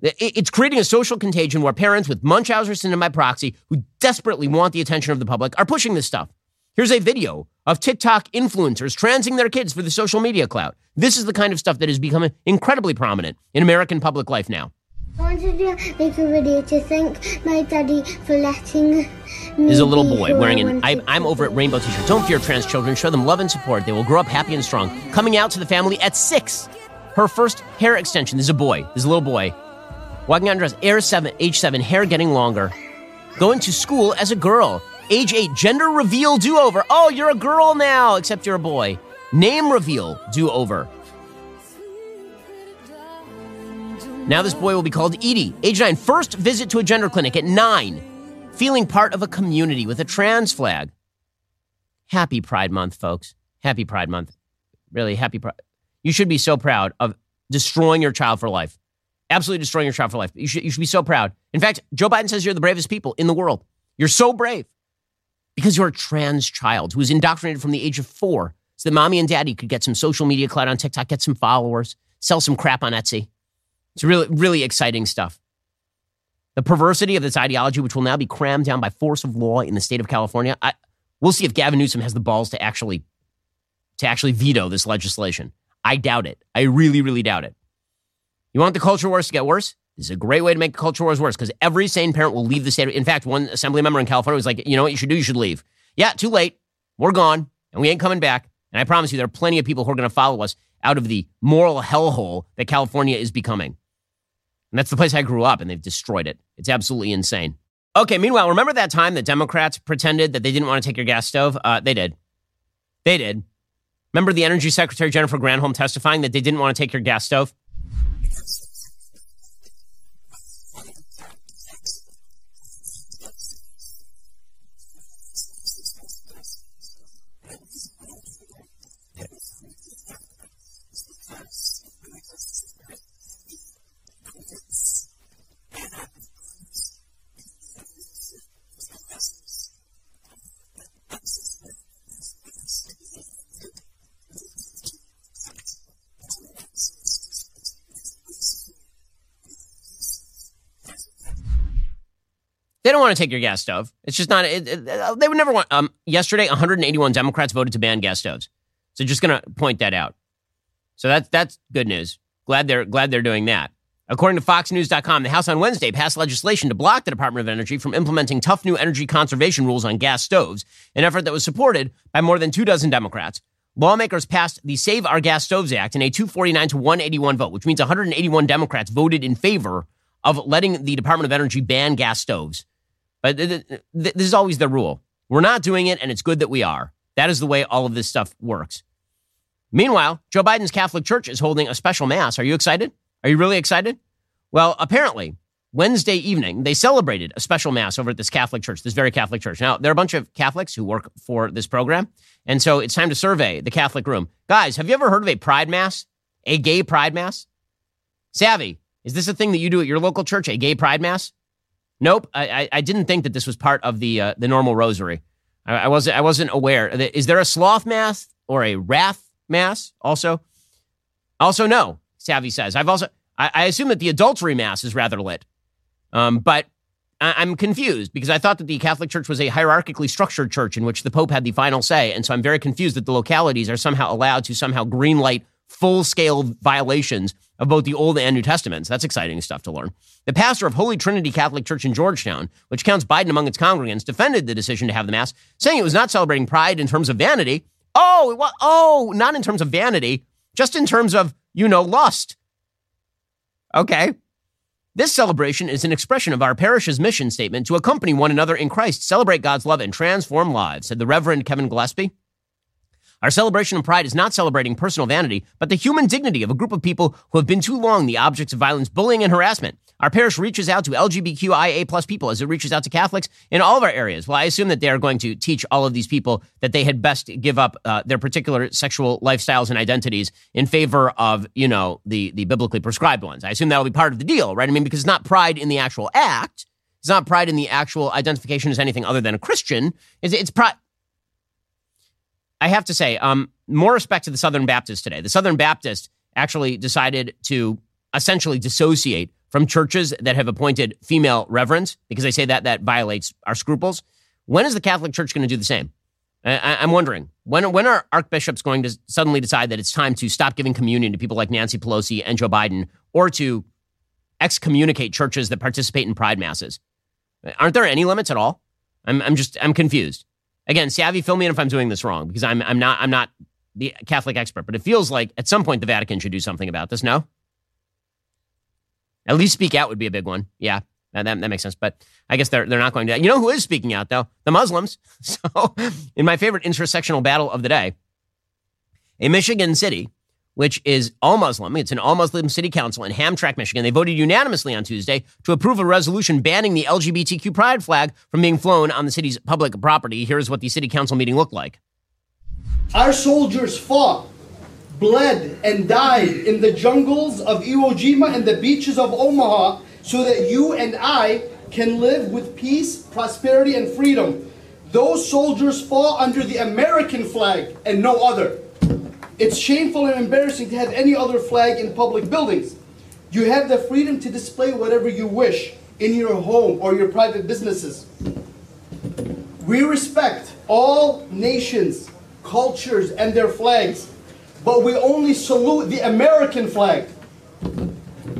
It's creating a social contagion where parents with Munchausen syndrome by proxy who desperately want the attention of the public are pushing this stuff. Here's a video of TikTok influencers transing their kids for the social media clout. This is the kind of stuff that is becoming incredibly prominent in American public life now. I wanted to make a video to thank my daddy for letting There's a little boy wearing an I, I'm over at Rainbow t-shirt. Don't fear trans children. Show them love and support. They will grow up happy and strong. Coming out to the family at six. Her first hair extension. This is a boy. This is a little boy. Walking out dress. Air seven, age seven, hair getting longer. Going to school as a girl. Age eight, gender reveal do over. Oh, you're a girl now, except you're a boy. Name reveal do over. Now this boy will be called Edie. Age nine, first visit to a gender clinic at nine. Feeling part of a community with a trans flag. Happy Pride Month, folks. Happy Pride Month. Really, happy Pride. You should be so proud of destroying your child for life. Absolutely destroying your child for life. You should, you should be so proud. In fact, Joe Biden says you're the bravest people in the world. You're so brave because you're a trans child who was indoctrinated from the age of four so that mommy and daddy could get some social media clout on TikTok, get some followers, sell some crap on Etsy. It's really, really exciting stuff. The perversity of this ideology, which will now be crammed down by force of law in the state of California, I, we'll see if Gavin Newsom has the balls to actually, to actually veto this legislation. I doubt it. I really, really doubt it. You want the culture wars to get worse? This is a great way to make culture wars worse because every sane parent will leave the state. In fact, one assembly member in California was like, you know what you should do? You should leave. Yeah, too late. We're gone and we ain't coming back. And I promise you, there are plenty of people who are going to follow us out of the moral hellhole that California is becoming. And that's the place I grew up, and they've destroyed it. It's absolutely insane. Okay, meanwhile, remember that time that Democrats pretended that they didn't want to take your gas stove? Uh, they did. They did. Remember the Energy Secretary Jennifer Granholm testifying that they didn't want to take your gas stove? They don't want to take your gas stove. It's just not. It, it, they would never want. Um, yesterday, 181 Democrats voted to ban gas stoves. So just going to point that out. So that's that's good news. Glad they're glad they're doing that. According to FoxNews.com, the House on Wednesday passed legislation to block the Department of Energy from implementing tough new energy conservation rules on gas stoves, an effort that was supported by more than two dozen Democrats. Lawmakers passed the Save Our Gas Stoves Act in a 249 to 181 vote, which means 181 Democrats voted in favor of letting the Department of Energy ban gas stoves. Uh, but th- th- this is always the rule. We're not doing it, and it's good that we are. That is the way all of this stuff works. Meanwhile, Joe Biden's Catholic Church is holding a special mass. Are you excited? Are you really excited? Well, apparently, Wednesday evening, they celebrated a special mass over at this Catholic church, this very Catholic church. Now, there are a bunch of Catholics who work for this program. And so it's time to survey the Catholic room. Guys, have you ever heard of a pride mass? A gay pride mass? Savvy, is this a thing that you do at your local church, a gay pride mass? Nope, I, I didn't think that this was part of the uh, the normal rosary. I, I, wasn't I wasn't aware. Is there a sloth mass or a wrath mass also? Also, no. Savvy says I've also I, I assume that the adultery mass is rather lit, um, but I, I'm confused because I thought that the Catholic Church was a hierarchically structured church in which the Pope had the final say, and so I'm very confused that the localities are somehow allowed to somehow greenlight full scale violations of both the Old and New Testaments. That's exciting stuff to learn. The pastor of Holy Trinity Catholic Church in Georgetown, which counts Biden among its congregants, defended the decision to have the Mass, saying it was not celebrating pride in terms of vanity. Oh, oh, not in terms of vanity, just in terms of, you know, lust. Okay. This celebration is an expression of our parish's mission statement to accompany one another in Christ, celebrate God's love, and transform lives, said the Reverend Kevin Gillespie. Our celebration of pride is not celebrating personal vanity, but the human dignity of a group of people who have been too long the objects of violence, bullying, and harassment. Our parish reaches out to LGBTQIA plus people as it reaches out to Catholics in all of our areas. Well, I assume that they are going to teach all of these people that they had best give up uh, their particular sexual lifestyles and identities in favor of, you know, the, the biblically prescribed ones. I assume that will be part of the deal, right? I mean, because it's not pride in the actual act. It's not pride in the actual identification as anything other than a Christian. It's, it's pride. I have to say, um, more respect to the Southern Baptist today. The Southern Baptist actually decided to essentially dissociate from churches that have appointed female reverends because they say that that violates our scruples. When is the Catholic Church going to do the same? I, am wondering when when are archbishops going to suddenly decide that it's time to stop giving communion to people like Nancy Pelosi and Joe Biden, or to excommunicate churches that participate in pride masses? Aren't there any limits at all? I'm I'm just I'm confused. Again, savvy, fill me in if I'm doing this wrong because I'm I'm not I'm not the Catholic expert, but it feels like at some point the Vatican should do something about this. No. At least speak out would be a big one. Yeah, that, that, makes sense. But I guess they're, they're not going to. You know who is speaking out, though? The Muslims. [LAUGHS] So, in my favorite intersectional battle of the day, a Michigan city, which is all Muslim, it's an all Muslim city council in Hamtramck, Michigan. They voted unanimously on Tuesday to approve a resolution banning the LGBTQ pride flag from being flown on the city's public property. Here's what the city council meeting looked like. Our soldiers fought bled and died in the jungles of Iwo Jima and the beaches of Omaha so that you and I can live with peace, prosperity, and freedom. Those soldiers fall under the American flag and no other. It's shameful and embarrassing to have any other flag in public buildings. You have the freedom to display whatever you wish in your home or your private businesses. We respect all nations, cultures, and their flags but we only salute the American flag.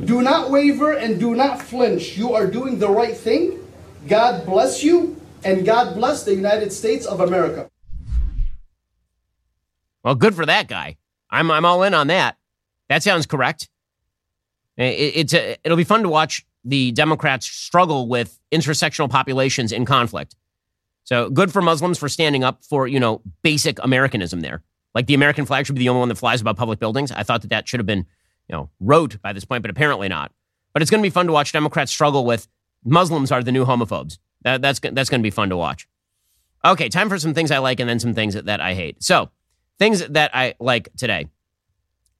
Do not waver and do not flinch. You are doing the right thing. God bless you, and God bless the United States of America. Well, good for that guy. I'm, I'm all in on that. That sounds correct. It, it's a, it'll be fun to watch the Democrats struggle with intersectional populations in conflict. So good for Muslims for standing up for, you know, basic Americanism there. Like the American flag should be the only one that flies above public buildings. I thought that that should have been, you know, wrote by this point, but apparently not. But it's going to be fun to watch Democrats struggle with Muslims are the new homophobes. That, that's that's going to be fun to watch. Okay, time for some things I like and then some things that, that I hate. So, things that I like today.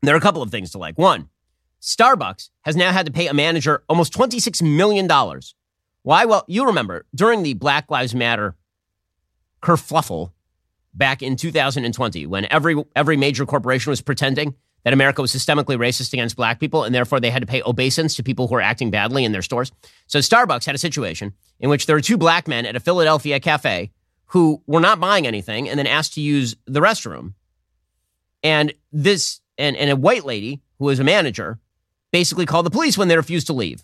There are a couple of things to like. One, Starbucks has now had to pay a manager almost $26 million. Why? Well, you remember during the Black Lives Matter kerfluffle back in 2020 when every every major corporation was pretending that America was systemically racist against black people and therefore they had to pay obeisance to people who were acting badly in their stores. So Starbucks had a situation in which there were two black men at a Philadelphia cafe who were not buying anything and then asked to use the restroom. And this and, and a white lady who was a manager basically called the police when they refused to leave.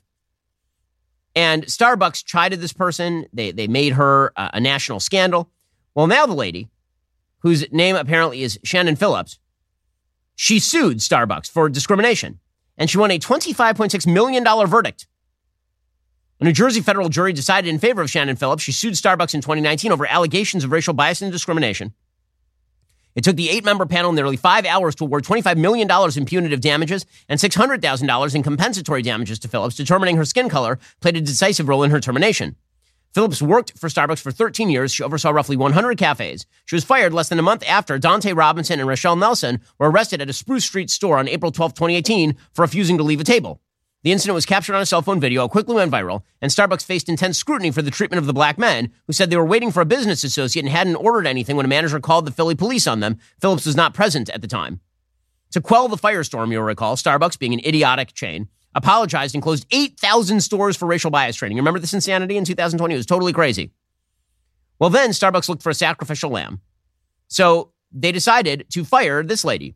And Starbucks chided this person. They, they made her a, a national scandal. Well, now the lady whose name apparently is Shannon Phillips, she sued Starbucks for discrimination, and she won a $25.6 million verdict. A New Jersey federal jury decided in favor of Shannon Phillips. She sued Starbucks in 2019 over allegations of racial bias and discrimination. It took the eight member panel nearly five hours to award $25 million in punitive damages and $600,000 in compensatory damages to Phillips, determining her skin color played a decisive role in her termination. Phillips worked for Starbucks for 13 years. She oversaw roughly 100 cafes. She was fired less than a month after Donte Robinson and Rashon Nelson were arrested at a Spruce Street store on April 12, 2018, for refusing to leave a table. The incident was captured on a cell phone video, quickly went viral, and Starbucks faced intense scrutiny for the treatment of the black men, who said they were waiting for a business associate and hadn't ordered anything when a manager called the Philly police on them. Phillips was not present at the time. To quell the firestorm, you'll recall, Starbucks, being an idiotic chain, apologized and closed 8,000 stores for racial bias training. Remember this insanity in 2020? It was totally crazy. Well, then Starbucks looked for a sacrificial lamb. So they decided to fire this lady.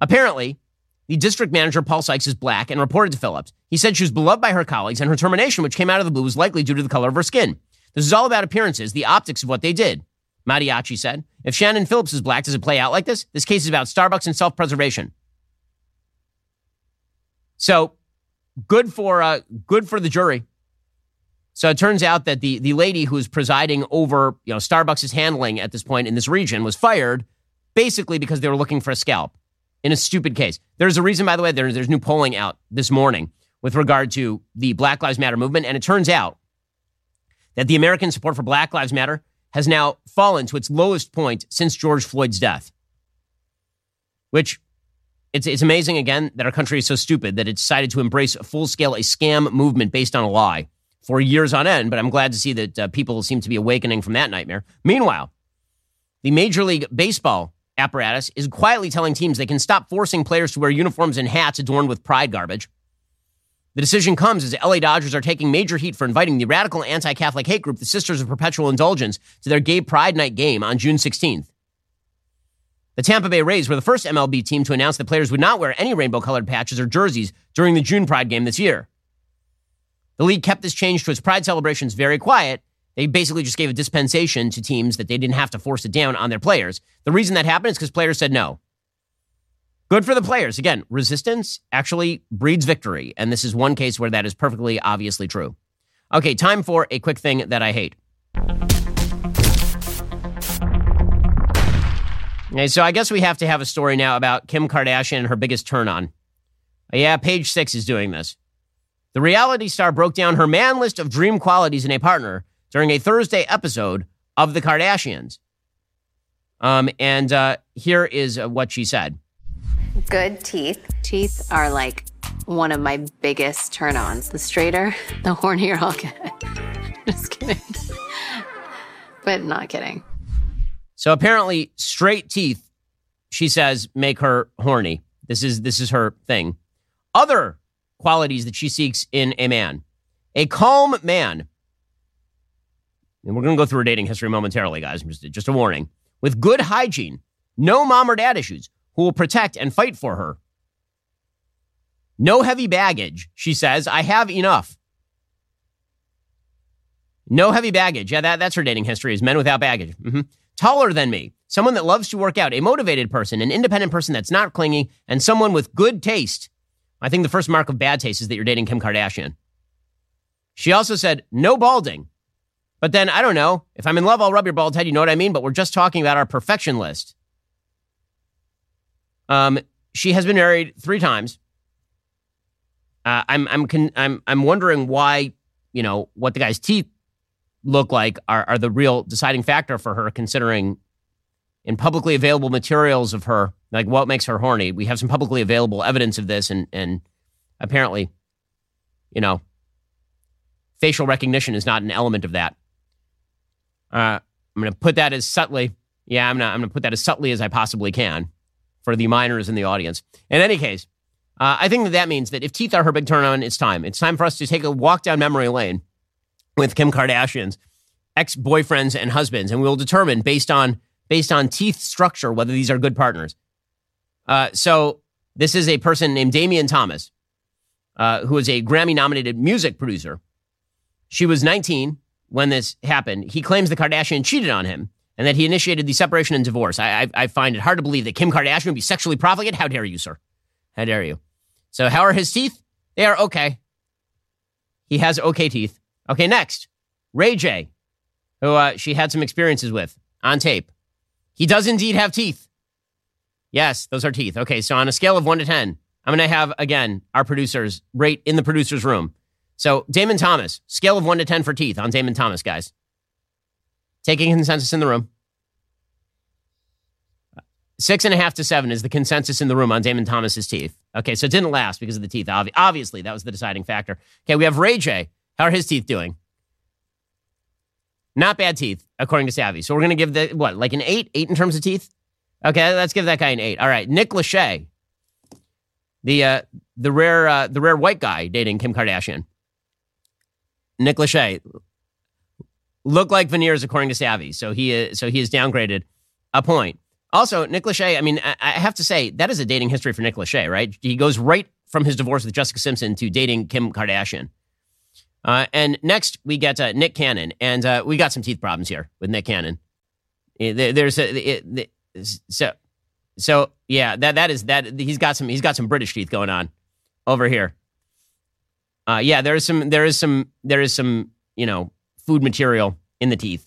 Apparently, the district manager, Paul Sykes, is black and reported to Phillips. He said she was beloved by her colleagues, and her termination, which came out of the blue, was likely due to the color of her skin. This is all about appearances, the optics of what they did. Mattiacci said, If Shannon Phillips is black, does it play out like this? This case is about Starbucks and self preservation. So good for uh, good for the jury. So it turns out that the the lady who's presiding over you know Starbucks' handling at this point in this region was fired basically because they were looking for a scalp in a stupid case. There's a reason, by the way. There's there's new polling out this morning with regard to the Black Lives Matter movement. And it turns out that the American support for Black Lives Matter has now fallen to its lowest point since George Floyd's death. Which it's, it's amazing again that our country is so stupid that it decided to embrace full scale a scam movement based on a lie for years on end. But I'm glad to see that uh, people seem to be awakening from that nightmare. Meanwhile, the Major League Baseball apparatus is quietly telling teams they can stop forcing players to wear uniforms and hats adorned with pride garbage. The decision comes as LA Dodgers are taking major heat for inviting the radical anti Catholic hate group, the Sisters of Perpetual Indulgence, to their gay pride night game on June 16th. The Tampa Bay Rays were the first MLB team to announce that players would not wear any rainbow colored patches or jerseys during the June Pride game this year. The league kept this change to its Pride celebrations very quiet. They basically just gave a dispensation to teams that they didn't have to force it down on their players. The reason that happened is because players said no. Good for the players. Again, resistance actually breeds victory. And this is one case where that is perfectly obviously true. Okay, time for a quick thing that I hate. Okay, so I guess we have to have a story now about Kim Kardashian and her biggest turn on. Yeah, page six is doing this. The reality star broke down her man list of dream qualities in a partner during a Thursday episode of The Kardashians. Um, and uh, here is uh, what she said Good teeth. Teeth are like one of my biggest turn ons. The straighter, [LAUGHS] the hornier I'll get. [LAUGHS] Just kidding. [LAUGHS] but not kidding. So apparently, straight teeth, she says, make her horny. This is this is her thing. Other qualities that she seeks in a man: a calm man. And we're going to go through her dating history momentarily, guys. Just, just a warning. With good hygiene, no mom or dad issues, who will protect and fight for her. No heavy baggage, she says. I have enough. No heavy baggage. Yeah, that, that's her dating history is men without baggage. Mm-hmm taller than me, someone that loves to work out, a motivated person, an independent person that's not clingy, and someone with good taste. I think the first mark of bad taste is that you're dating Kim Kardashian. She also said, no balding. But then, I don't know. If I'm in love, I'll rub your bald head. You know what I mean? But we're just talking about our perfection list. Um, she has been married three times. Uh, I'm, I'm, con- I'm, I'm wondering why, you know, what the guy's teeth look like are, are the real deciding factor for her, considering in publicly available materials of her, like what makes her horny. We have some publicly available evidence of this, and and apparently, you know, facial recognition is not an element of that. Uh, I'm going to put that as subtly. Yeah, I'm not. I'm going to put that as subtly as I possibly can for the minors in the audience. In any case, uh, I think that that means that if teeth are her big turn on, it's time. It's time for us to take a walk down memory lane with Kim Kardashian's ex-boyfriends and husbands, and we'll determine based on based on teeth structure whether these are good partners. Uh, so this is a person named Damian Thomas, uh, who is a Grammy-nominated music producer. She was 19 when this happened. He claims the Kardashian cheated on him and that he initiated the separation and divorce. I, I, I find it hard to believe that Kim Kardashian would be sexually profligate. How dare you, sir? How dare you? So how are his teeth? They are okay. He has okay teeth. Okay, next, Ray J, who uh, she had some experiences with on tape. He does indeed have teeth. Yes, those are teeth. Okay, so on a scale of one to 10, I'm going to have, again, our producers rate in the producer's room. So, Damon Thomas, scale of one to 10 for teeth on Damon Thomas, guys. Taking consensus in the room. Six and a half to seven is the consensus in the room on Damon Thomas's teeth. Okay, so it didn't last because of the teeth. Obviously, that was the deciding factor. Okay, we have Ray J, how are his teeth doing? Not bad teeth, according to Savvy. So we're going to give the, what, like an eight? Eight in terms of teeth? Okay, let's give that guy an eight. All right, Nick Lachey, the, uh, the, rare, uh, the rare white guy dating Kim Kardashian. Nick Lachey look like veneers according to Savvy. So he is, so he is downgraded a point. Also, Nick Lachey, I mean, I, I have to say, that is a dating history for Nick Lachey, right? He goes right from his divorce with Jessica Simpson to dating Kim Kardashian. Uh, and next, we get uh, Nick Cannon. And uh, we got some teeth problems here with Nick Cannon. There's a, so, so yeah, that, that is that he's got some, he's got some British teeth going on over here. Uh, yeah, there is some, there is some, there is some, you know, food material in the teeth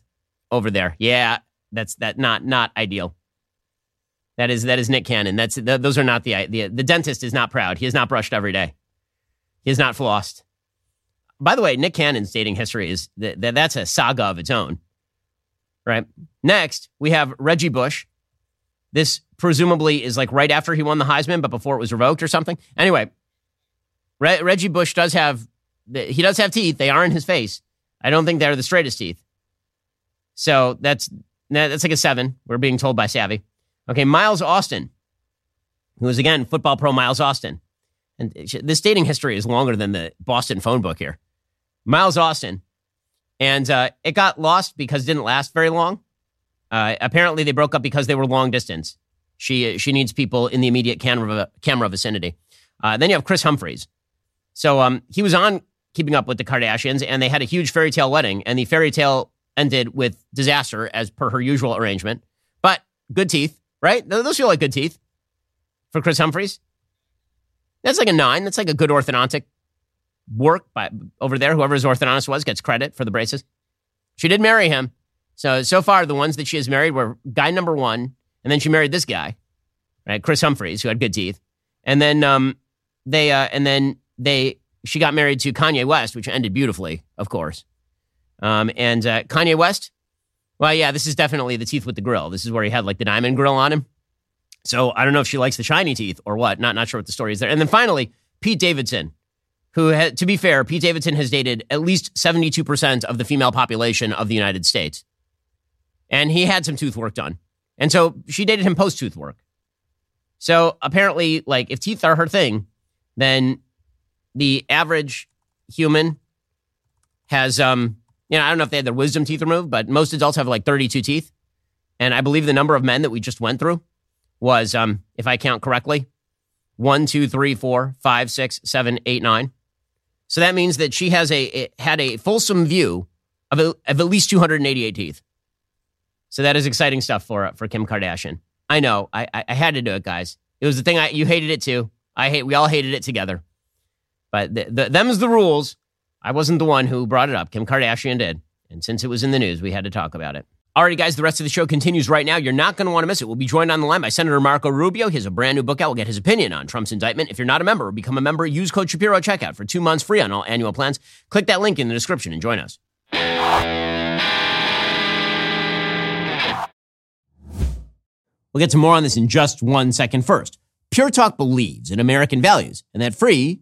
over there. Yeah, that's that not, not ideal. That is, that is Nick Cannon. That's, those are not the, the, the dentist is not proud. He is not brushed every day. He has not flossed. By the way, Nick Cannon's dating history is that that's a saga of its own. Right. Next, we have Reggie Bush. This presumably is like right after he won the Heisman, but before it was revoked or something. Anyway, Re- Reggie Bush does have he does have teeth. They are in his face. I don't think they're the straightest teeth. So that's that's like a seven. We're being told by Savvy. Okay, Miles Austin, who is again football pro Miles Austin, and this dating history is longer than the Boston phone book here. Miles Austin, and uh, it got lost because it didn't last very long. Uh, apparently, they broke up because they were long distance. She she needs people in the immediate camera camera vicinity. Uh, then you have Kris Humphries. So um, he was on Keeping Up with the Kardashians, and they had a huge fairy tale wedding, and the fairy tale ended with disaster as per her usual arrangement. But good teeth, right? Those feel like good teeth for Kris Humphries. That's like a nine. That's like a good orthodontic work by over there. Whoever his orthodontist was gets credit for the braces. She did marry him. So so far, the ones that she has married were guy number one, and then she married this guy, right, Kris Humphries, who had good teeth, and then um, they uh, and then they she got married to Kanye West, which ended beautifully, of course. Um, and uh, Kanye West, well, yeah, this is definitely the teeth with the grill. This is where he had like the diamond grill on him. So I don't know if she likes the shiny teeth or what. Not not sure what the story is there. And then finally, Pete Davidson, who, had, to be fair, Pete Davidson has dated at least seventy-two percent of the female population of the United States, and he had some tooth work done. And so she dated him post tooth work. So apparently, like if teeth are her thing, then the average human has, um, you know, I don't know if they had their wisdom teeth removed, but most adults have like 32 teeth. And I believe the number of men that we just went through was, um, if I count correctly, one, two, three, four, five, six, seven, eight, nine. So that means that she has a had a fulsome view of, a, of at least 288 teeth. So that is exciting stuff for for Kim Kardashian. I know. I, I, I had to do it, guys. It was the thing I you hated it too. I hate. We all hated it together. But the, the, them's the rules. I wasn't the one who brought it up. Kim Kardashian did. And since it was in the news, we had to talk about it. Alrighty, guys, the rest of the show continues right now. You're not going to want to miss it. We'll be joined on the line by Senator Marco Rubio. He has a brand new book out. We'll get his opinion on Trump's indictment. If you're not a member, become a member. Use code Shapiro checkout for two months free on all annual plans. Click that link in the description and join us. We'll get to more on this in just one second. First, Pure Talk believes in American values, and that free